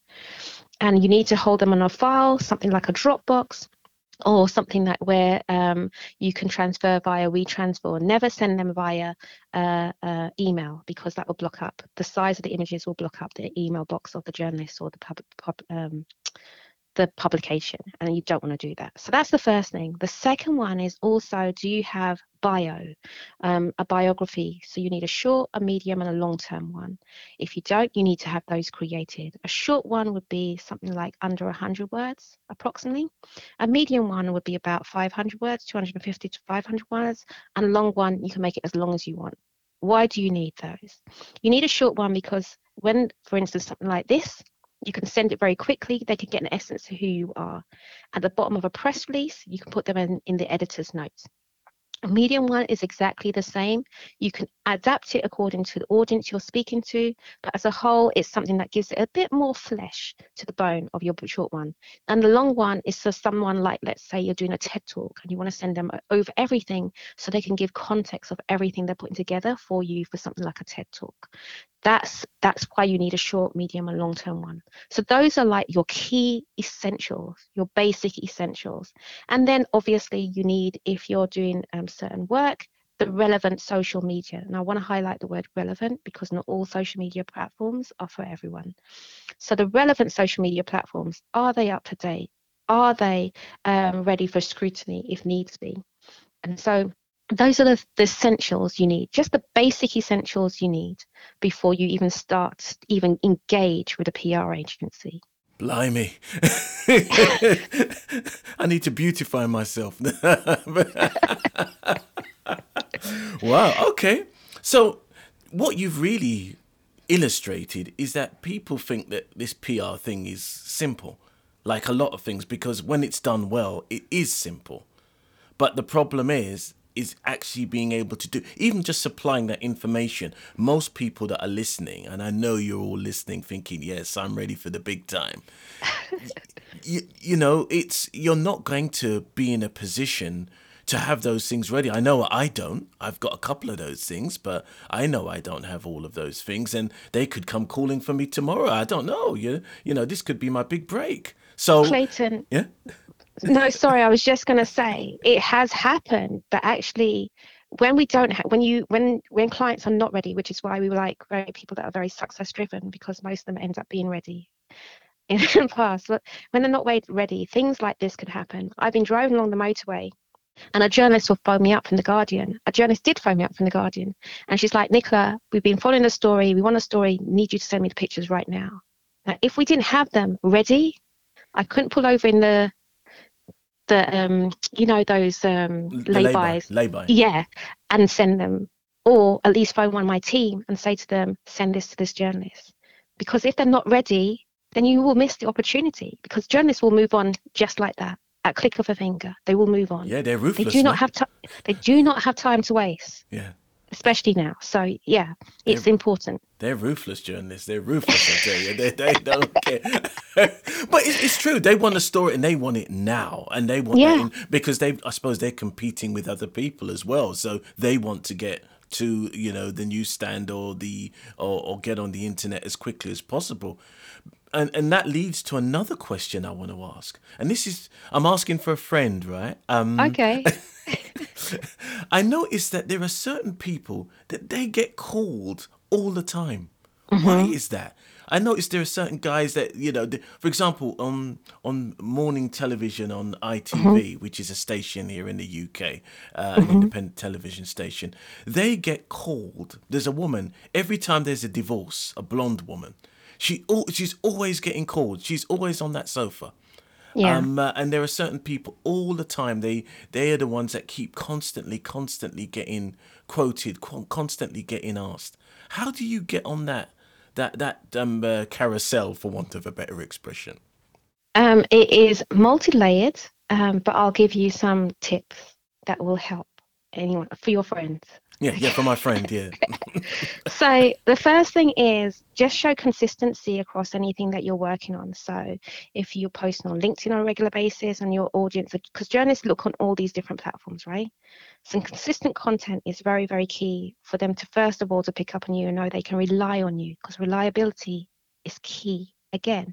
And you need to hold them on a file, something like a Dropbox or something that where um, you can transfer via WeTransfer. Never send them via uh, uh, email because that will block up. The size of the images will block up the email box of the journalist or the pub, pub, um, the publication and you don't want to do that. So that's the first thing. The second one is also do you have bio um, a biography? So you need a short a medium and a long term one. If you don't you need to have those created. A short one would be something like under 100 words approximately. A medium one would be about 500 words 250 to 500 words and a long one you can make it as long as you want. Why do you need those? You need a short one because when for instance something like this you can send it very quickly. They can get an essence of who you are. At the bottom of a press release, you can put them in, in the editor's notes. A medium one is exactly the same. You can adapt it according to the audience you're speaking to, but as a whole, it's something that gives it a bit more flesh to the bone of your short one. And the long one is for someone like, let's say, you're doing a TED talk and you want to send them over everything so they can give context of everything they're putting together for you for something like a TED talk. That's that's why you need a short, medium, and long-term one. So those are like your key essentials, your basic essentials. And then obviously you need, if you're doing um, certain work, the relevant social media. And I want to highlight the word relevant because not all social media platforms are for everyone. So the relevant social media platforms, are they up to date? Are they um, ready for scrutiny if needs be? And so those are the, the essentials you need, just the basic essentials you need before you even start, even engage with a PR agency. Blimey. [laughs] I need to beautify myself. [laughs] wow, okay. So, what you've really illustrated is that people think that this PR thing is simple, like a lot of things, because when it's done well, it is simple. But the problem is, is actually being able to do even just supplying that information. Most people that are listening and i know you're all listening thinking yes i'm ready for the big time. [laughs] You, you know it's you're not going to be in a position to have those things ready. I know i don't. I've got a couple of those things but i know i don't have all of those things and they could come calling for me tomorrow. I don't know. You, you know this could be my big break. So Clayton, yeah no, sorry, I was just going to say it has happened that actually when we don't when you when when clients are not ready which is why we were like very people that are very success driven because most of them end up being ready [laughs] in the past. But when they're not ready things like this could happen. I've been driving along the motorway and a journalist will phone me up from the guardian. A journalist did phone me up from the guardian and she's like nicola we've been following the story. We want a story. Need you to send me the pictures right now. Now if we didn't have them ready i couldn't pull over in the the um you know those um lay-bys lay-by. yeah and send them or at least phone one of my team and say to them send this to this journalist because if they're not ready then you will miss the opportunity because journalists will move on just like that at click of a finger. They will move on. Yeah, they're ruthless. They do not have time. They do not have time to waste, Yeah, especially now. So yeah, it's important. they're ruthless journalists. They're ruthless. I tell you, they, they don't care. [laughs] but it's, it's true. They want a story and they want it now, and they want Yeah. in, because they. I suppose they're competing with other people as well, so they want to get to you know the newsstand or the or, or get on the internet as quickly as possible. And and that leads to another question I want to ask. And this is I'm asking for a friend, right? Um, Okay. [laughs] [laughs] I noticed that there are certain people that they get called all the time. Mm-hmm. Why is that? I noticed there are certain guys that you know, for example, on on morning television on ITV, Mm-hmm. which is a station here in the UK, uh, an independent television station. They get called. There's a woman every time there's a divorce, a blonde woman. She she's always getting called. She's always on that sofa. Yeah. Um, uh, and there are certain people all the time. They they are the ones that keep constantly, constantly getting quoted, con- constantly getting asked. How do you get on that that that um, uh, carousel, for want of a better expression? Um, it is multi-layered, um, but I'll give you some tips that will help anyone for your friends. Yeah, yeah, for my friend, yeah, [laughs] So the first thing is just show consistency across anything that you're working on. So if you're posting on LinkedIn on a regular basis and your audience, because journalists look on all these different platforms, right? Some consistent content is very, very key for them to first of all to pick up on you and know they can rely on you because reliability is key. Again,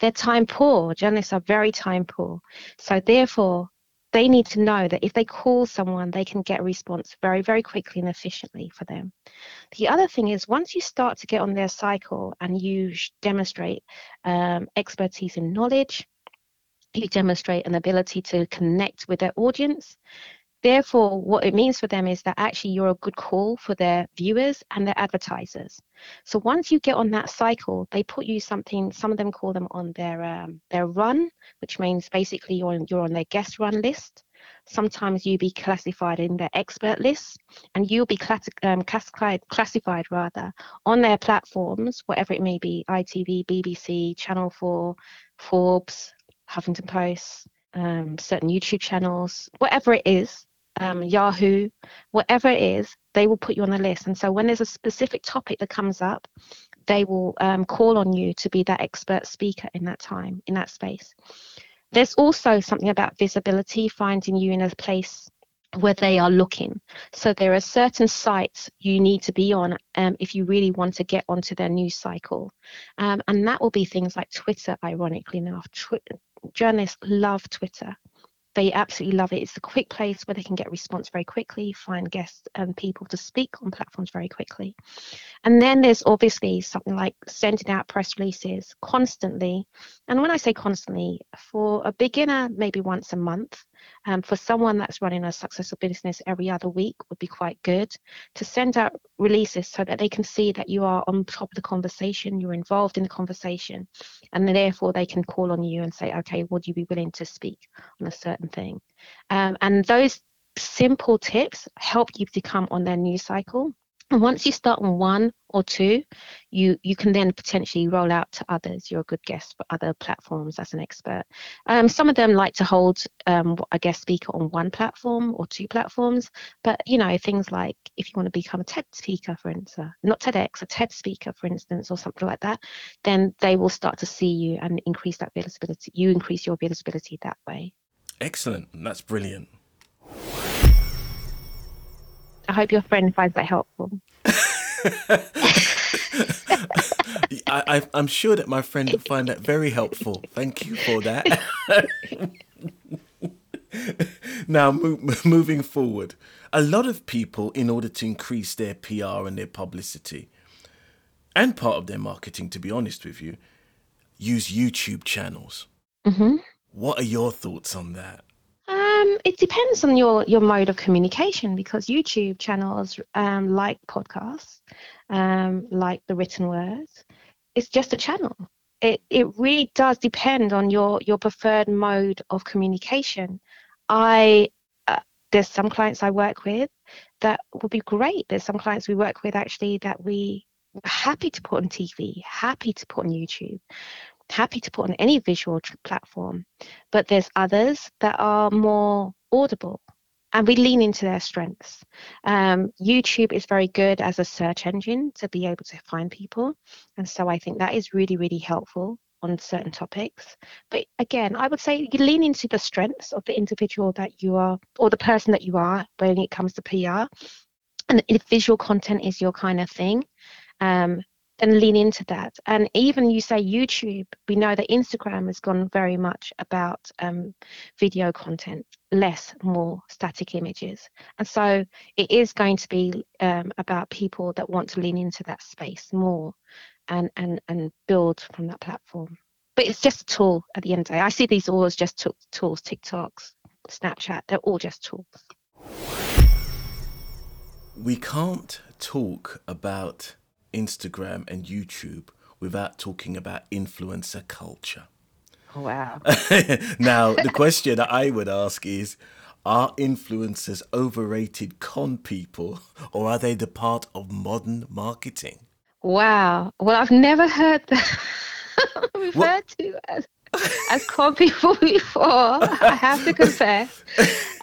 they're time poor. Journalists are very time poor. So therefore, they need to know that if they call someone, they can get a response very, very quickly and efficiently for them. The other thing is once you start to get on their cycle and you demonstrate um, expertise in knowledge, you demonstrate an ability to connect with their audience. Therefore, what it means for them is that actually you're a good call for their viewers and their advertisers. So once you get on that cycle, they put you something. Some of them call them on their um, their run, which means basically you're on, you're on their guest run list. Sometimes you be classified in their expert list, and you'll be um, classified classified rather on their platforms, whatever it may be, ITV, BBC, Channel Four, Forbes, Huffington Post, um, certain YouTube channels, whatever it is, um, Yahoo, whatever it is, they will put you on the list. And so when there's a specific topic that comes up, they will um, call on you to be that expert speaker in that time, in that space. There's also something about visibility, finding you in a place where they are looking. So there are certain sites you need to be on um, if you really want to get onto their news cycle. Um, and that will be things like Twitter, ironically enough. Twi- journalists love Twitter. They absolutely love it. It's a quick place where they can get response very quickly, find guests and people to speak on platforms very quickly. And then there's obviously something like sending out press releases constantly. And when I say constantly, for a beginner, maybe once a month. Um, for someone that's running a successful business every other week would be quite good to send out releases so that they can see that you are on top of the conversation, you're involved in the conversation, and therefore they can call on you and say, okay, would you be willing to speak on a certain thing? Um, and those simple tips help you to come on their news cycle. And once you start on one or two, you you can then potentially roll out to others. You're a good guest for other platforms as an expert. Um, some of them like to hold um, a guest speaker on one platform or two platforms, but you know things like if you want to become a TED speaker, for instance, not TEDx, a TED speaker, for instance, or something like that, then they will start to see you and increase that visibility. You increase your visibility that way. excellent. That's brilliant. I hope your friend finds that helpful. [laughs] I, I, I'm sure that my friend will find that very helpful. Thank you for that. [laughs] now, mo- moving forward, a lot of people, in order to increase their PR and their publicity, and part of their marketing, to be honest with you, use YouTube channels. hmm What are your thoughts on that? Um, it depends on your your mode of communication because YouTube channels, um, like podcasts, um, like the written words, it's just a channel. It it really does depend on your your preferred mode of communication. I uh, there's some clients I work with that would be great. There's some clients we work with actually that we happy to put on TV, happy to put on YouTube. Happy to put on any visual tr- platform, but there's others that are more audible and we lean into their strengths. Um, YouTube is very good as a search engine to be able to find people. And so I think that is really, really helpful on certain topics. But again, I would say you lean into the strengths of the individual that you are or the person that you are when it comes to PR. And if visual content is your kind of thing, um, then lean into that. And even you say YouTube, we know that Instagram has gone very much about um, video content, less, more static images. And so it is going to be um, about people that want to lean into that space more and, and, and build from that platform. But it's just a tool at the end of the day. I see these all as just t- tools, TikToks, Snapchat, they're all just tools. We can't talk about Instagram and YouTube without talking about influencer culture. Oh, wow. [laughs] now, the question that I would ask is Are influencers overrated con people or are they the part of modern marketing? Wow. Well, I've never heard that referred to as as con people before. I have to confess.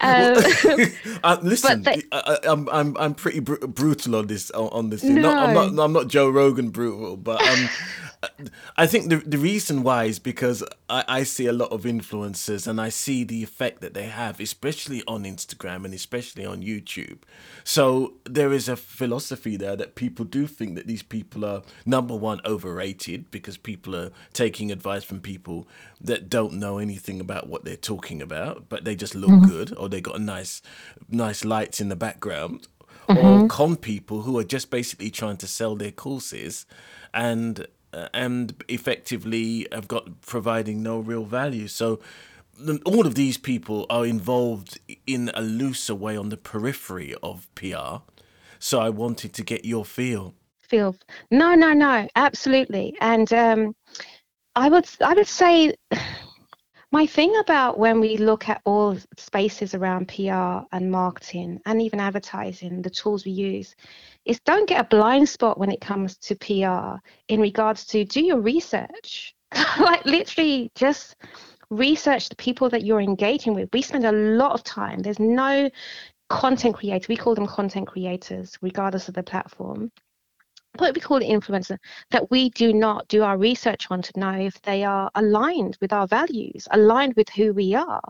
Um, [laughs] uh, listen, they- I, I, I'm I'm I'm pretty br- brutal on this on, this. Thing. Not, I'm not I'm not Joe Rogan brutal, but um, [laughs] I think the the reason why is because I, I see a lot of influencers and I see the effect that they have, especially on Instagram and especially on YouTube. So there is a philosophy there that people do think that these people are number one overrated because people are taking advice from people that don't know anything about what they're talking about, but they just look good or they got a nice nice lights in the background. Or con people who are just basically trying to sell their courses, and uh, and effectively have got providing no real value. So all of these people are involved in a looser way on the periphery of PR. So I wanted to get your feel. feel no no no absolutely and um i would i would say my thing about when we look at all spaces around pr and marketing and even advertising the tools we use is don't get a blind spot when it comes to pr in regards to do your research. [laughs] Like literally just research the people that you're engaging with. We spend a lot of time there's no content creator we call them content creators regardless of the platform what we call it influencer that we do not do our research on to know if they are aligned with our values aligned with who we are.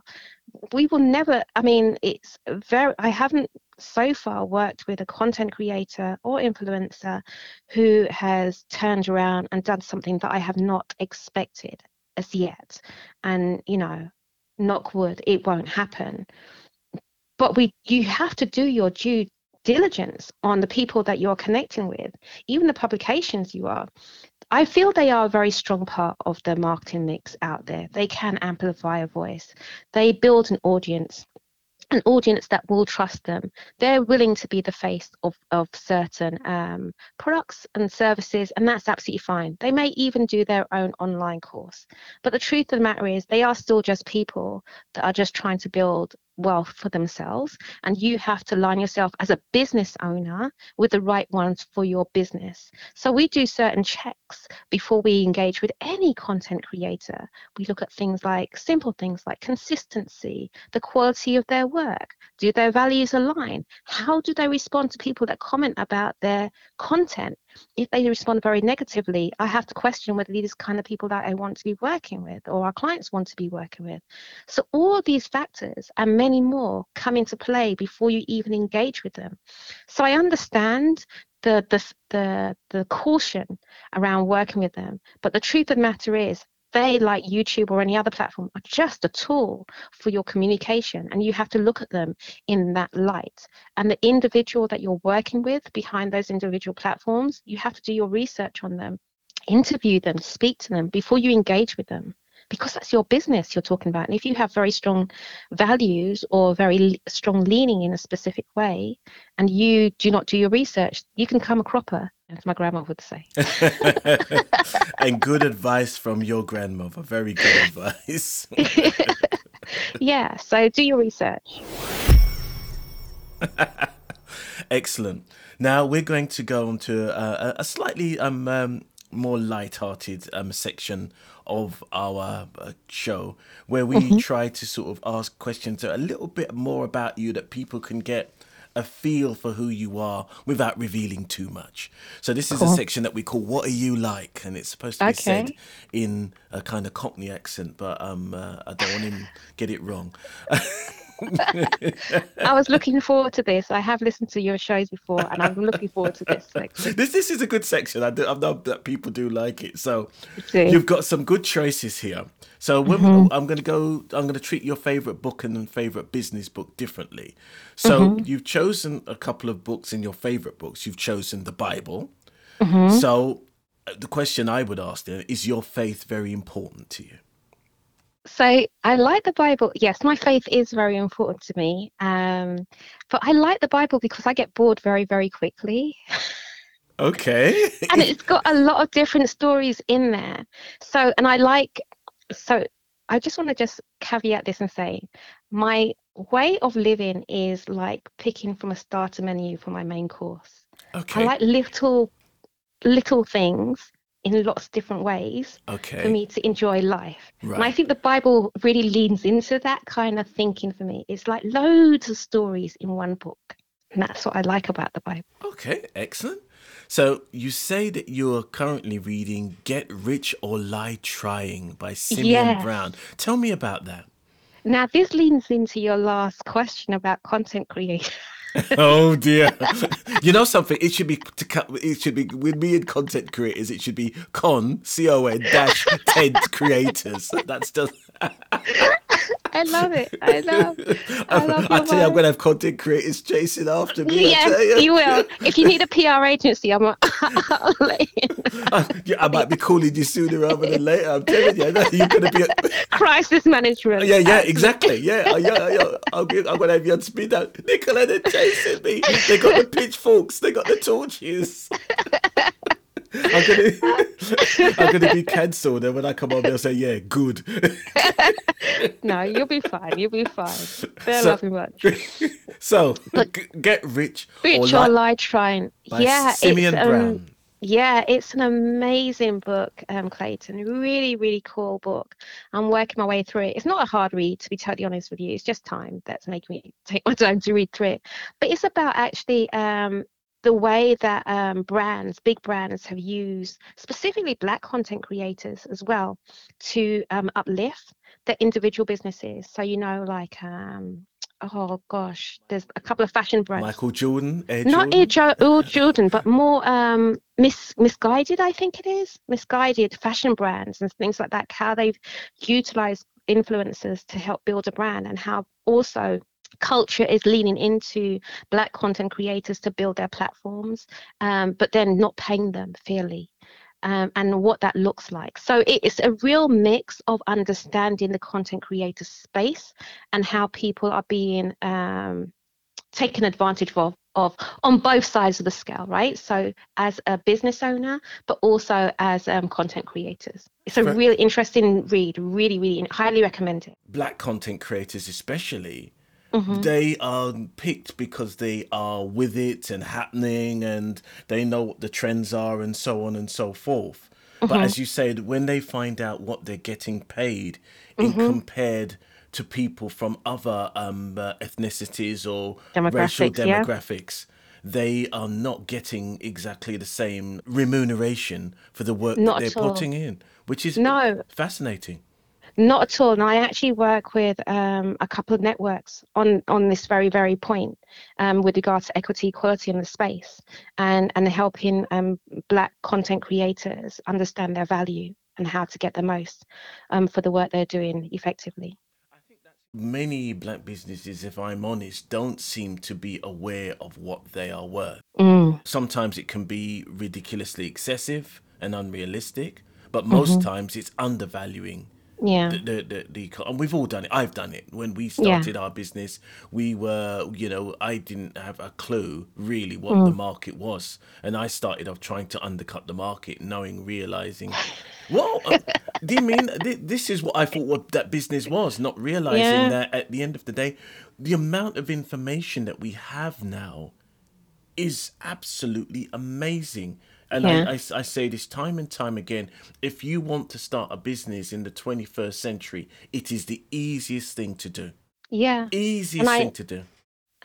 We will never i mean it's very i haven't so far worked with a content creator or influencer who has turned around and done something that i have not expected as yet. And you know knock wood it won't happen. But we you have to do your due diligence on the people that you're connecting with, even the publications you are. I feel they are a very strong part of the marketing mix out there. They can amplify a voice, they build an audience. An audience that will trust them. They're willing to be the face of, of certain um, products and services, and that's absolutely fine. They may even do their own online course. But the truth of the matter is, they are still just people that are just trying to build wealth for themselves and you have to line yourself as a business owner with the right ones for your business. So we do certain checks before we engage with any content creator. We look at things like simple things like consistency the quality of their work. Do their values align? How do they respond to people that comment about their content if they respond very negatively, I have to question whether these kind of people that I want to be working with or our clients want to be working with. So all of these factors and many more come into play before you even engage with them. So I understand the the the, the caution around working with them, but the truth of the matter is they, like YouTube or any other platform, are just a tool for your communication, and you have to look at them in that light. And the individual that you're working with behind those individual platforms, you have to do your research on them, interview them, speak to them before you engage with them. Because that's your business you're talking about. And if you have very strong values or very strong leaning in a specific way, and you do not do your research, you can come a cropper, as my grandma would say. [laughs] and good advice from your grandmother. Very good [laughs] advice. [laughs] yeah, so do your research. Excellent. Now we're going to go on to uh, a slightly um, um, more light-hearted um, section of our uh, show where we try to sort of ask questions a little bit more about you that people can get a feel for who you are without revealing too much. So this is a section that we call "What Are You Like," and it's supposed to be Okay. said in a kind of Cockney accent, but um, uh, I don't want him to get it wrong. [laughs] [laughs] I was looking forward to this. I have listened to your shows before, and I'm looking forward to this section. [laughs] This this is a good section. I, do, I know that people do like it. So you've got some good choices here. So when Mm-hmm. I'm going to go, I'm going to treat your favorite book and favorite business book differently. So Mm-hmm. you've chosen a couple of books in your favorite books. You've chosen the Bible. Mm-hmm. So uh, the question I would ask then is: Your faith very important to you? So I like the Bible. Yes, my faith is very important to me. Um, but I like the Bible because I get bored very, very quickly. [laughs] Okay. and it's got a lot of different stories in there. So, and I like, so I just want to just caveat this and say my way of living is like picking from a starter menu for my main course. okay. I like little, little things in lots of different ways okay. for me to enjoy life. And I think the Bible really leans into that kind of thinking for me. It's like loads of stories in one book. And that's what I like about the Bible. Okay, excellent. So you say that you are currently reading Get Rich or Lie Trying by Symeon Yes. Brown. Tell me about that. Now, this leans into your last question about content creation. [laughs] [laughs] oh dear. you know something? It should be. It should be with me and content creators. It should be con c o n dash [laughs] tent creators. That's just. [laughs] I love it. I [laughs] love. I love I tell you, I'm going to have content creators chasing after me. Yeah, you. you will. [laughs] If you need a PR agency, I'm. A, [laughs] I'll let you know. I, yeah, I might be calling you sooner rather than later. I'm telling you, you're going to be. A, crisis management. Yeah, yeah, exactly. Yeah, yeah, yeah. I'll give, I'm gonna have you on speed out. Nicola, they're chasing me. They got the pitchforks. They got the torches. I'm gonna, I'm gonna be cancelled, and when I come on, they'll say, "Yeah, good." [laughs] No, you'll be fine. You'll be fine. They're So- lovely much. [laughs] so, g- get rich, Rich or or li- lie trying. by yeah, Symeon it's, um, Yeah, it's an amazing book, um, Clayton. Really, really cool book. I'm working my way through it. It's not a hard read, to be totally honest with you. It's just time that's making me [laughs] take my time to read through it. But it's about actually um, the way that um, brands, big brands, have used specifically Black content creators as well to um, uplift their individual businesses. So you know, like um, oh gosh, there's a couple of fashion brands Michael Jordan, Air not Jordan. Air jo- Jordan, but more um, mis- Missguided, I think it is. Missguided fashion brands and things like that. How they've utilized influencers to help build a brand, and how also culture is leaning into black content creators to build their platforms, um, but then not paying them fairly. Um, and what that looks like. So it's a real mix of understanding the content creator space and how people are being um, taken advantage of of on both sides of the scale right so as a business owner but also as um, content creators it's a really interesting read really really highly recommend it Black content creators, especially. Mm-hmm. They are picked because they are with it and happening and they know what the trends are and so on and so forth. But Mm-hmm. as you said, when they find out what they're getting paid in Mm-hmm. compared to people from other um, uh, ethnicities or racial Demographics, yeah. they are not getting exactly the same remuneration for the work Not that they're putting in, which is No. fascinating. Not at all and i actually work with um, a couple of networks on on this very very point um, with regard to equity equality in the space and and helping um, black content creators understand their value and how to get the most um, for the work they're doing effectively I think that's... Many black businesses, if I'm honest, don't seem to be aware of what they are worth. Mm. Sometimes it can be ridiculously excessive and unrealistic, but most times it's undervaluing yeah the, the, the, the and we've all done it. I've done it. When we started our business, we were, you know, I didn't have a clue really what the market was. And I started off trying to undercut the market, knowing, realizing, well, uh, do you mean thi- this is what I thought what that business was, not realizing Yeah. that at the end of the day, the amount of information that we have now is absolutely amazing. And Yeah. I, I, I say this time and time again if you want to start a business in the 21st century, it is the easiest thing to do. Yeah. Easiest I- thing to do.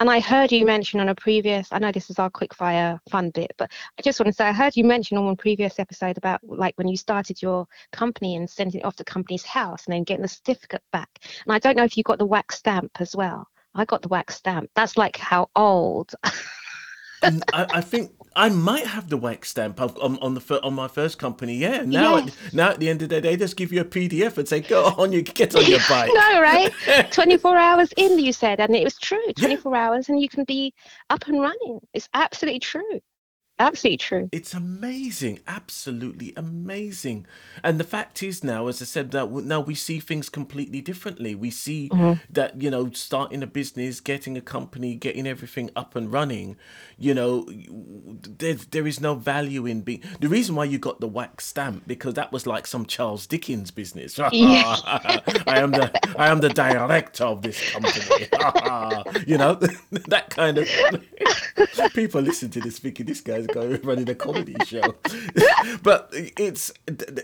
And I heard you mention on a previous, I know this is our quickfire fun bit, but I just want to say I heard you mention on one previous episode about like when you started your company and sending it off to the Companies House and then getting the certificate back. And I don't know if you got the wax stamp as well. I got the wax stamp. That's like how old. [laughs] And I, I think I might have the wax stamp on, on the on my first company. Yeah. Now, Yes. at, now at the end of the day, they just give you a PDF and say, "Go on, you get on your [laughs] bike." no, right? [laughs] 24 hours in, you said, and it was true. 24 hours, and you can be up and running. It's absolutely true. Absolutely true. It's amazing, absolutely amazing. And the fact is now, as I said, that w- now we see things completely differently. We see mm-hmm. that you know, starting a business, getting a company, getting everything up and running. You know, there there is no value in being. The reason why you got the wax stamp because that was like some Charles Dickens business. [laughs] Yeah. I am the I am the director of this company. [laughs] you know [laughs] that kind of people listen to this thinking this guy's going [laughs] running a comedy show. [laughs] but it's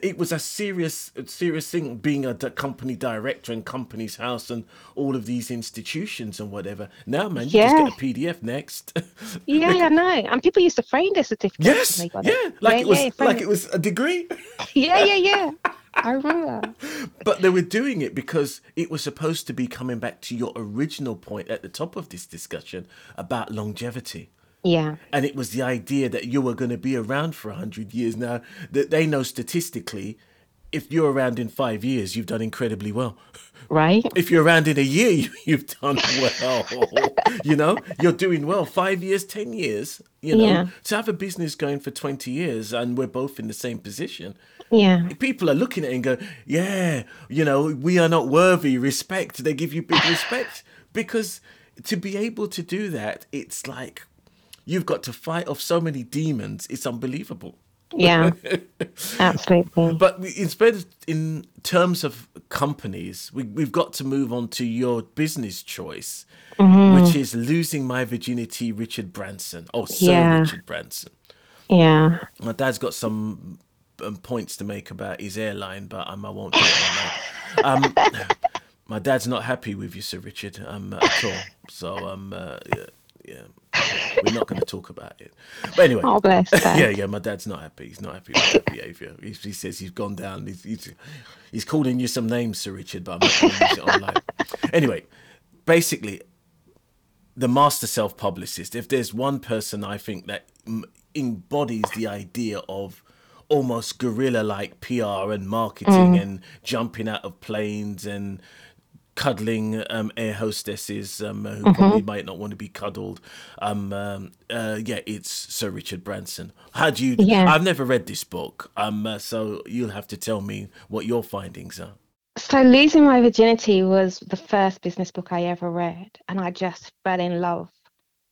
it was a serious serious thing being a company director and Companies House and all of these institutions and whatever. Now, man, you just get a PDF next. [laughs] Yeah, I know. And people used to frame their certificates. yes, when they got yeah, it. like yeah, it was yeah, like it was a degree. Yeah, yeah, yeah. I remember. But they were doing it because it was supposed to be coming back to your original point at the top of this discussion about longevity. Yeah, And it was the idea that you were going to be around for 100 years. Now, that they know statistically, if you're around in five years, you've done incredibly well. right. If you're around in a year, you- you've done well. [laughs] you know, you're doing well. Five years, 10 years, you know, Yeah. to have a business going for 20 years and we're both in the same position, Yeah, people are looking at it and go, yeah, you know, we are not worthy. Respect. They give you big respect because to be able to do that, it's like you've got to fight off so many demons. It's unbelievable. yeah, [laughs] absolutely. But instead, of- in terms of companies, we, we've got to move on to your business choice, which is losing my virginity, Richard Branson. Oh, Sir Yeah. Richard Branson. Yeah, My dad's got some um, points to make about his airline, but um, I won't talk about that. Um, [laughs] my dad's not happy with you, Sir Richard, um, at all. So, um, uh, yeah, we're not going to talk about it. But anyway, oh bless. [laughs] Yeah, yeah, my dad's not happy. He's not happy with that behaviour. He, he says he's gone down. He's, he's, he's calling you some names, Sir Richard, but I'm not going to use it online. Anyway, basically, the master self publicist, if there's one person I think that embodies the idea of almost guerrilla like PR and marketing mm. and jumping out of planes and cuddling um, air hostesses um, who probably might not want to be cuddled. Um, um, uh, yeah, it's Sir Richard Branson. How do you? Yeah. I've never read this book, um, uh, so you'll have to tell me what your findings are. So losing my virginity was the first business book I ever read, and I just fell in love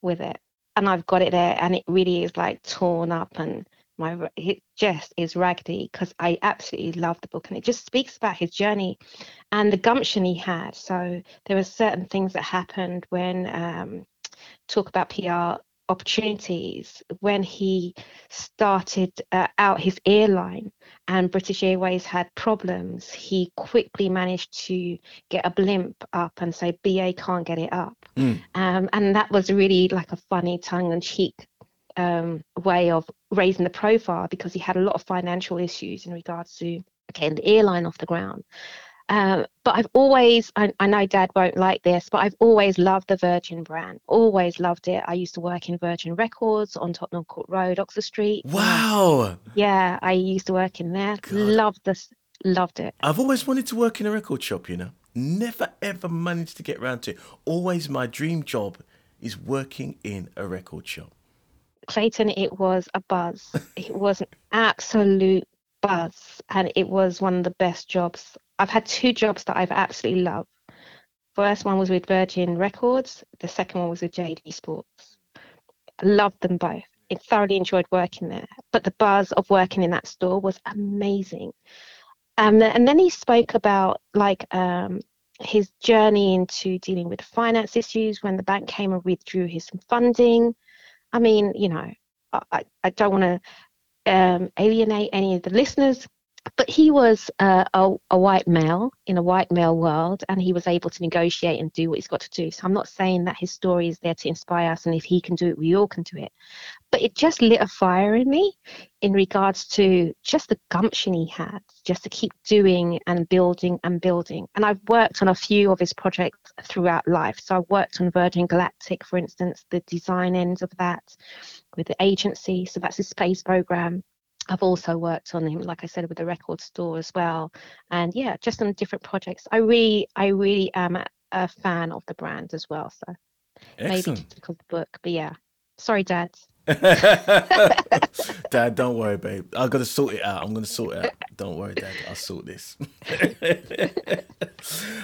with it. And I've got it there, and it really is like torn up, and my it just is raggedy because I absolutely love the book, and it just speaks about his journey and the gumption he had. So there were certain things that happened when um, talk about PR opportunities when he started uh, out his airline and British Airways had problems, he quickly managed to get a blimp up and say BA can't get it up. Mm. Um, and that was really like a funny tongue in cheek um, way of raising the profile because he had a lot of financial issues in regards to getting the airline off the ground. Um, but I've always, I, I know Dad won't like this, but I've always loved the Virgin brand. Always loved it. I used to work in Virgin Records on Tottenham Court Road, Oxford Street. Wow. Yeah, I used to work in there. God. Loved this. Loved it. I've always wanted to work in a record shop, you know. Never ever managed to get round to it. Always my dream job is working in a record shop. Clayton, it was a buzz. It was an absolute buzz, and it was one of the best jobs. I've had two jobs that I've absolutely loved. First one was with Virgin Records. The second one was with JD Sports. I loved them both. I thoroughly enjoyed working there. But the buzz of working in that store was amazing. Um, and then he spoke about like um, his journey into dealing with finance issues when the bank came and withdrew his funding. I mean, you know, I, I- don't want to um, alienate any of the listeners but he was uh, a, a, white male in a white male world and he was able to negotiate and do what he's got to do. So i'm not saying that his story is there to inspire us and if he can do it we all can do it. But it just lit a fire in me in regards to just the gumption he had just to keep doing and building and building. And i've worked on a few of his projects throughout life. So i've worked on virgin galactic for instance the design end of that with the agency. So that's his space program I've also worked on him, like I said, with the record store as well, and yeah, just on different projects. I really, I really am a, a fan of the brand as well. So Excellent. maybe just because the book, but yeah. Sorry, Dad. [laughs] dad, don't worry, babe. I'm gonna sort it out. I'm gonna sort it out. Don't worry, Dad. I'll sort this. [laughs]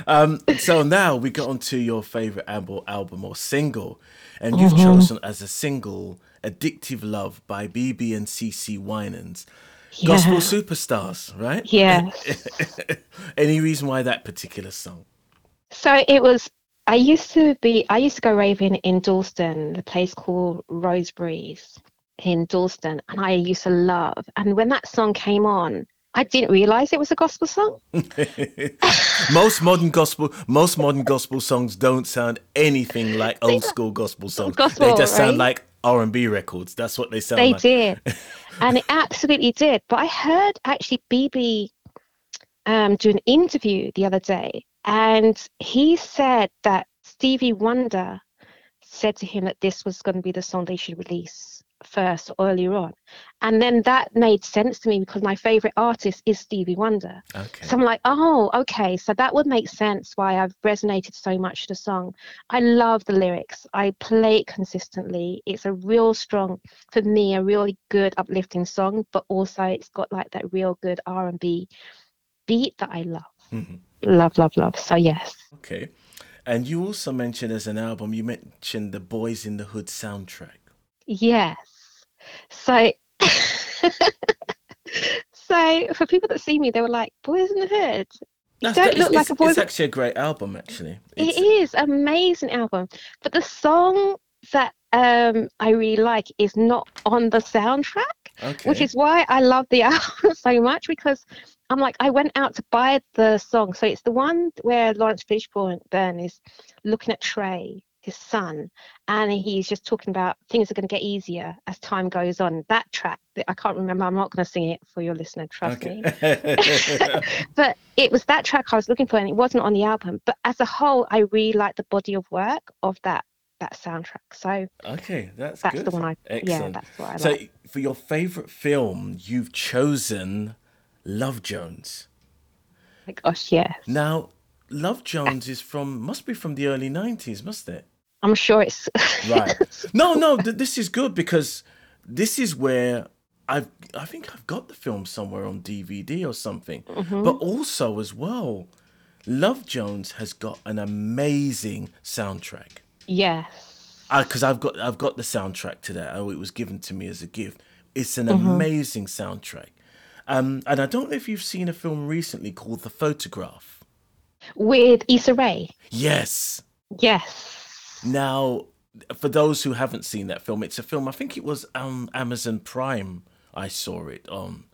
um, so now we get on to your favorite album, album or single, and you've mm-hmm. chosen as a single Addictive Love by BeBe and CeCe Winans. Yeah. Gospel superstars, right? Yeah. [laughs] Any reason why that particular song? So it was I used to be I used to go raving in Dalston, the place called Rosebreeze in Dalston, and I used to love. And when that song came on, I didn't realize it was a gospel song. [laughs] most modern gospel, most modern gospel songs don't sound anything like old school gospel songs. Gospel, they just right? sound like R and B records. That's what they sound they like. did, [laughs] and it absolutely did. But I heard actually BeBe um, do an interview the other day, and he said that Stevie Wonder said to him that this was going to be the song they should release first earlier on. And then that made sense to me because my favorite artist is Stevie Wonder. Okay. So I'm like, oh, okay. So that would make sense why I've resonated so much with the song. I love the lyrics. I play it consistently. It's a real strong, for me, a really good uplifting song, but also it's got like that real good R&B beat that I love. Mm-hmm. Love, love, love. So yes. Okay. And you also mentioned as an album, you mentioned the Boyz in the Hood soundtrack. Yes. So, [laughs] so for people that see me, they were like, "Boyz in the Hood." You don't look like a boy. It's actually a great album, actually. It's... It is amazing album, but the song that um, I really like is not on the soundtrack, okay. which is why I love the [laughs] album so much because I'm like I went out to buy the song, so it's the one where Laurence Fishburne is looking at Tre his son, and he's just talking about things are going to get easier as time goes on. That track, I can't remember. I'm not going to sing it for your listener, trust okay. me. [laughs] [laughs] but it was that track I was looking for, and it wasn't on the album. But as a whole, I really like the body of work of that that soundtrack. So okay, that's that's good. the one I Excellent. yeah, that's what I so like. for your favorite film, you've chosen Love Jones. Oh my gosh, yes. Now, Love uh Jones is from must be from the early '90s, must it? I'm sure it's [laughs] right. No, no, th- this is good because this is where I've I think I've got the film somewhere on DVD or something. Mm-hmm. But also as well, Love Jones has got an amazing soundtrack. Yes. Because I've got I've got the soundtrack to that. Oh, it was given to me as a gift. It's an mm-hmm. amazing soundtrack. Um, and I don't know if you've seen a film recently called The Photograph. With Issa Rae. Yes. Yes. Now, for those who haven't seen that film, it's a film. I think it was um, Amazon Prime. I saw it on,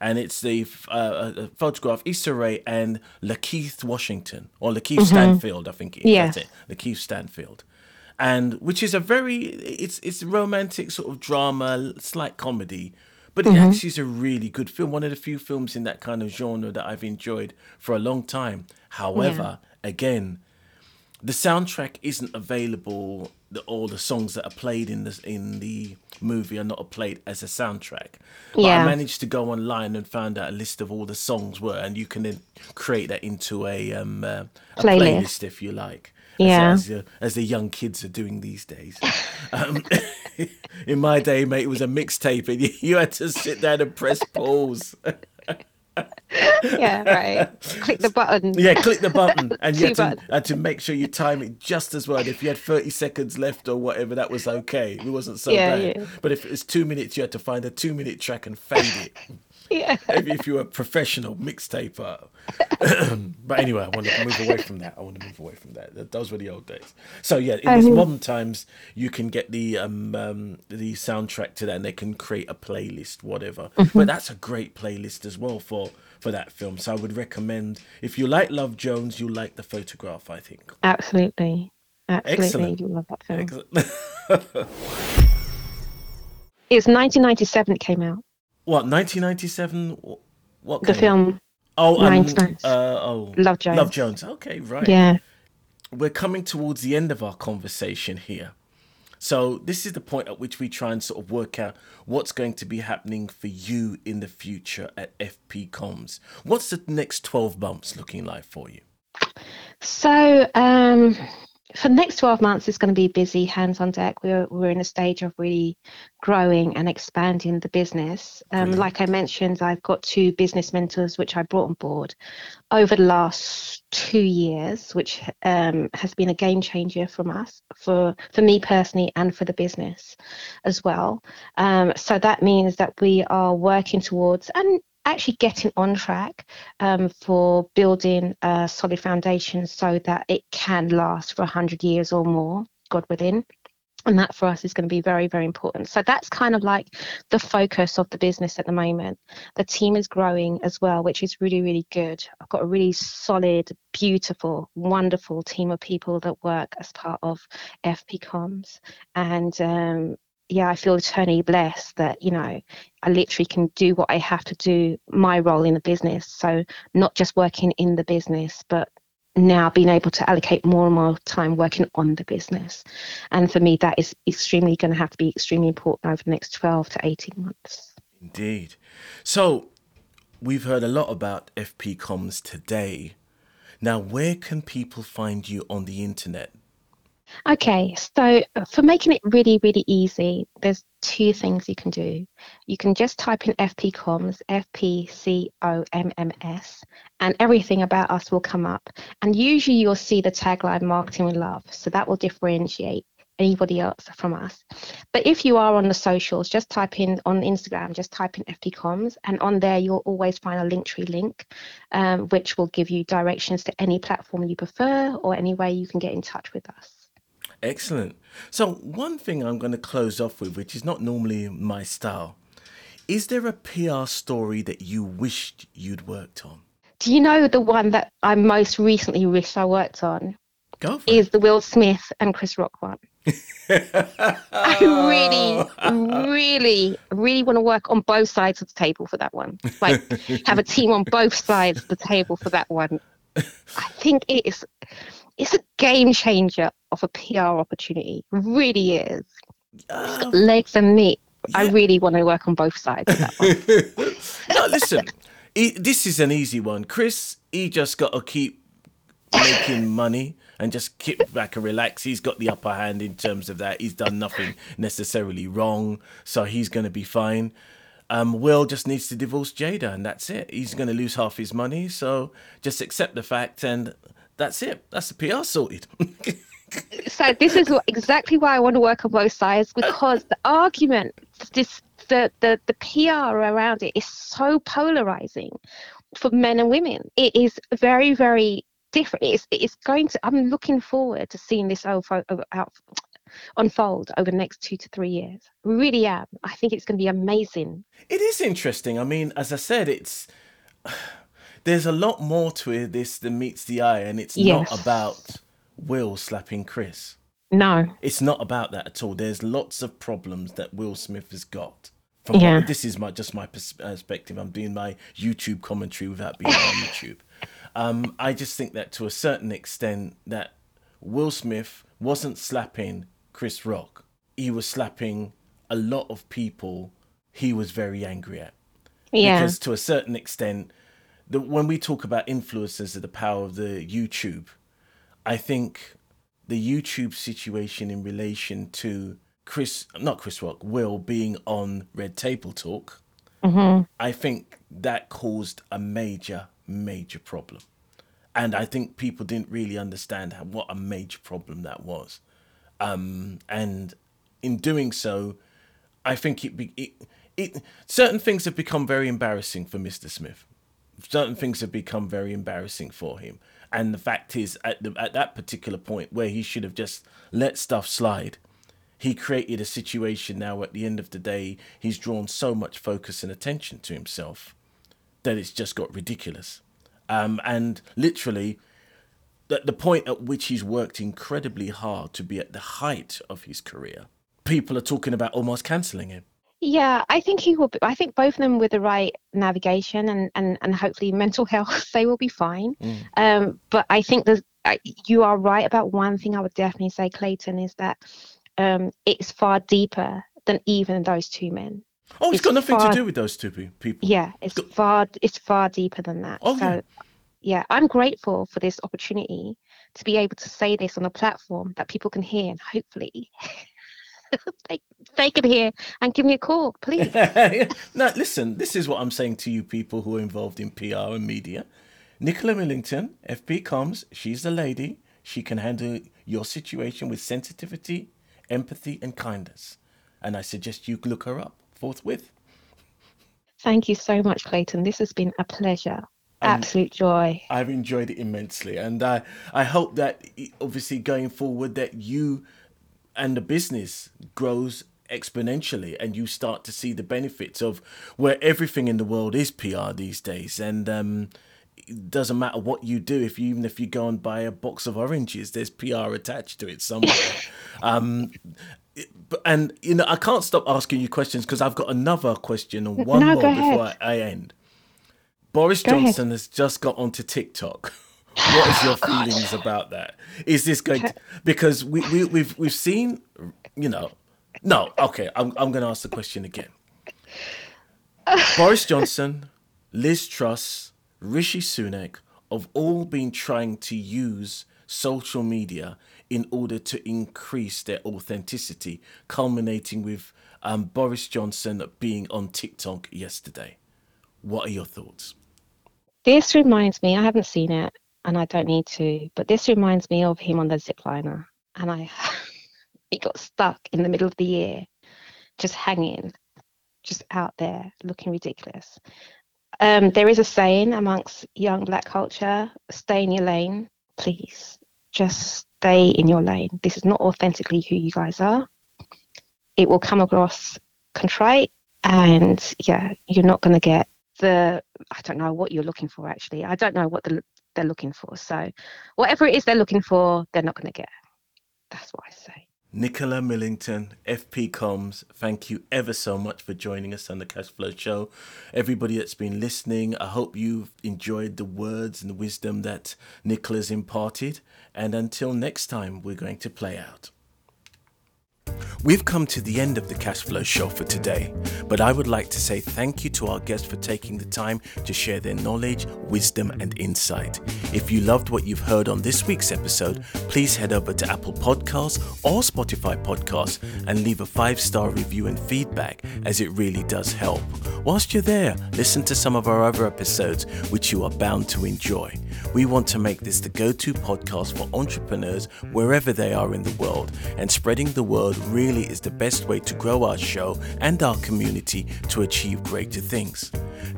and it's the uh, a photograph Issa Rae and LaKeith Washington or LaKeith mm-hmm. Stanfield. I think it, yeah. that's it. LaKeith Stanfield, and which is a very it's it's romantic sort of drama, slight comedy. But it mm-hmm. actually is a really good film. One of the few films in that kind of genre that I've enjoyed for a long time. However, yeah. again, the soundtrack isn't available. The, all the songs that are played in the in the movie are not played as a soundtrack. But yeah. I managed to go online and found out a list of all the songs were, and you can then create that into a um uh, a playlist. playlist. if you like. Yeah, as, as, as, the young kids are doing these days. [laughs] um, [laughs] in my day, mate, it was a mixtape, and you, [laughs] you had to sit down and press pause. [laughs] yeah, right. click the button. Yeah, click the button, [laughs] and you had to, had uh, to, make sure you time it just as well. If you had thirty seconds left or whatever, that was okay. It wasn't so yeah, bad. Yeah. But if it's two minutes, you had to find a two-minute track and fade it. [laughs] Yeah. Maybe if you're a professional mixtaper. [coughs] but anyway, I want to move away from that. I want to move away from that. Those were the old days. So yeah, in these Um, modern times, you can get the um, um the soundtrack to that, and they can create a playlist, whatever. But that's a great playlist as well for for that film. So I would recommend if you like Love Jones, you'll like the photograph. I think. Absolutely. Absolutely. Excellent. You love that film. [laughs] It's 1997 it came out. What 1997? What The film Oh, um, uh, oh, Love Jones. Love Jones. Okay, right. Yeah. we're coming towards the end of our conversation here. So this is the point at which we try and sort of work out what's going to be happening for you in the future at FP Comms. What's the next 12 months looking like for you? So um, for the next 12 months, it's going to be busy, hands on deck. We're, we're in a stage of really growing and expanding the business. Um, like I mentioned, I've got two business mentors, which I brought on board over the last two years, which um, has been a game changer from us, for, for me personally, and for the business as well. Um, so that means that we are working towards and actually getting on track um, for building a solid foundation so that it can last for 100 years or more, God within. And that for us is going to be very, very important. So that's kind of like the focus of the business at the moment. The team is growing as well, which is really, really good. I've got a really solid, beautiful, wonderful team of people that work as part of FP Comms. And um, yeah, I feel eternally blessed that, you know, I literally can do what I have to do, my role in the business. So not just working in the business, but now being able to allocate more and more time working on the business. And for me, that is extremely going to have to be extremely important over the next 12 to 18 months. Indeed. So we've heard a lot about FP Comms today. Now, where can people find you on the internet? Okay, so uh, for making it really, really easy, there's two things you can do. You can just type in FP Comms, F P C O M M S, and everything about us will come up. And usually you'll see the tagline marketing with love. So that will differentiate anybody else from us. But if you are on the socials, just type in on Instagram, just type in FP Comms, and on there you'll always find a Linktree link, um, which will give you directions to any platform you prefer or any way you can get in touch with us. Excellent. So, one thing I'm going to close off with, which is not normally my style, is there a PR story that you wished you'd worked on? Do you know the one that I most recently wish I worked on Go for is the Will Smith and Chris Rock one. I really, really, really want to work on both sides of the table for that one. Like have a team on both sides of the table for that one. I think it is it's a game changer of a PR opportunity. It really is. Uh, Legs and meat. I really want to work on both sides of that one. [laughs] no, listen, he, this is an easy one. Chris, he just got to keep making money and just kick back and relax. He's got the upper hand in terms of that. He's done nothing necessarily wrong, so he's going to be fine. Um, Will just needs to divorce Jada, and that's it. He's going to lose half his money, so just accept the fact, and that's it. That's the PR sorted. [laughs] so this is exactly why I want to work on both sides uh, because the argument, this the, the the PR around it is so polarizing for men and women. It is very very different. It's it's going to. I'm looking forward to seeing this over, over, uh, out, unfold over the next two to three years. Really am. I think it's going to be amazing. It is interesting. I mean, as I said, it's there's a lot more to it, this than meets the eye, and it's Yes. not about Will slapping Chris. No. It's not about that at all. There's lots of problems that Will Smith has got. From Yeah. what, this is my just my perspective. I'm doing my YouTube commentary without being on [laughs] YouTube. Um, I just think that to a certain extent that Will Smith wasn't slapping Chris Rock. He was slapping a lot of people he was very angry at Yeah. because to a certain extent the, when we talk about influencers and the power of the youtube i think the youtube situation in relation to chris not chris rock will being on red table talk hmm i think that caused a major major problem and i think people didn't really understand how, what a major problem that was um, and in doing so i think it, be, it it, certain things have become very embarrassing for Mr. Smith. Certain things have become very embarrassing for him. And the fact is, at, the, at that particular point where he should have just let stuff slide, he created a situation now at the end of the day, he's drawn so much focus and attention to himself that it's just got ridiculous. Um, and literally, at the point at which he's worked incredibly hard to be at the height of his career, people are talking about almost cancelling him. Yeah, I think he will. Be, I think both of them with the right navigation and and and hopefully mental [laughs] health, they will be fine. Mm. Um, but I think there's you are right about one thing. I would definitely say, Clayton, is that um, it's far deeper than even those two men. Oh, it's, it's got nothing far, to do with those two people. Yeah, it's far it's far deeper than that. Oh, so, yeah. yeah, I'm grateful for this opportunity to be able to say this on a platform that people can hear and hopefully [laughs] [laughs] they, they can hear and give me a call, please. [laughs] now, listen, this is what I'm saying to you people who are involved in PR and media. Nicola Millington, FP Comms, she's the lady. She can handle your situation with sensitivity, empathy, and kindness. And I suggest you look her up forthwith. Thank you so much, Clayton. This has been a pleasure. Absolute joy. I've enjoyed it immensely, and I I hope that obviously going forward that you and the business grows exponentially and you start to see the benefits of where everything in the world is PR these days. And um, it doesn't matter what you do if you even if you go and buy a box of oranges there's PR attached to it somewhere. [laughs] Um, and you know I can't stop asking you questions because I've got another question and one no, more before I, I, end. Boris go Johnson ahead. has just got onto TikTok [laughs] what is your [sighs] feelings about that? Is this going to because we, we we've we've seen you know no okay I'm I'm going to ask the question again. [laughs] Boris Johnson, Liz Truss, Rishi Sunak have all been trying to use social media in order to increase their authenticity, culminating with um, Boris Johnson being on TikTok yesterday. What are your thoughts? This reminds me, I haven't seen it, and I don't need to. But this reminds me of him on the zipliner, and I [laughs] he got stuck in the middle of the year, just hanging, just out there looking ridiculous. Um, there is a saying amongst young black culture: "Stay in your lane, please. Just stay in your lane. This is not authentically who you guys are. It will come across contrite, and yeah, you're not going to get the I don't know what you're looking for actually. I don't know what the they're looking for. So whatever it is they're looking for, they're not going to get. That's what I say. Nicola Millington, FP Comms, thank you ever so much for joining us on the Cashflow Show. Everybody that's been listening, I hope you've enjoyed the words and the wisdom that Nicola's imparted. And until next time, we're going to play out. We've come to the end of the Cashflow Show for today, but I would like to say thank you to our guests for taking the time to share their knowledge, wisdom, and insight. If you loved what you've heard on this week's episode, please head over to Apple Podcasts or Spotify Podcasts and leave a five star review and feedback, as it really does help. Whilst you're there, listen to some of our other episodes, which you are bound to enjoy. We want to make this the go to podcast for entrepreneurs wherever they are in the world, and spreading the word really is the best way to grow our show and our community to achieve greater things.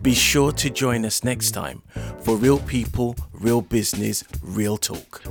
Be sure to join us next time for Real People, Real Business, Real Talk.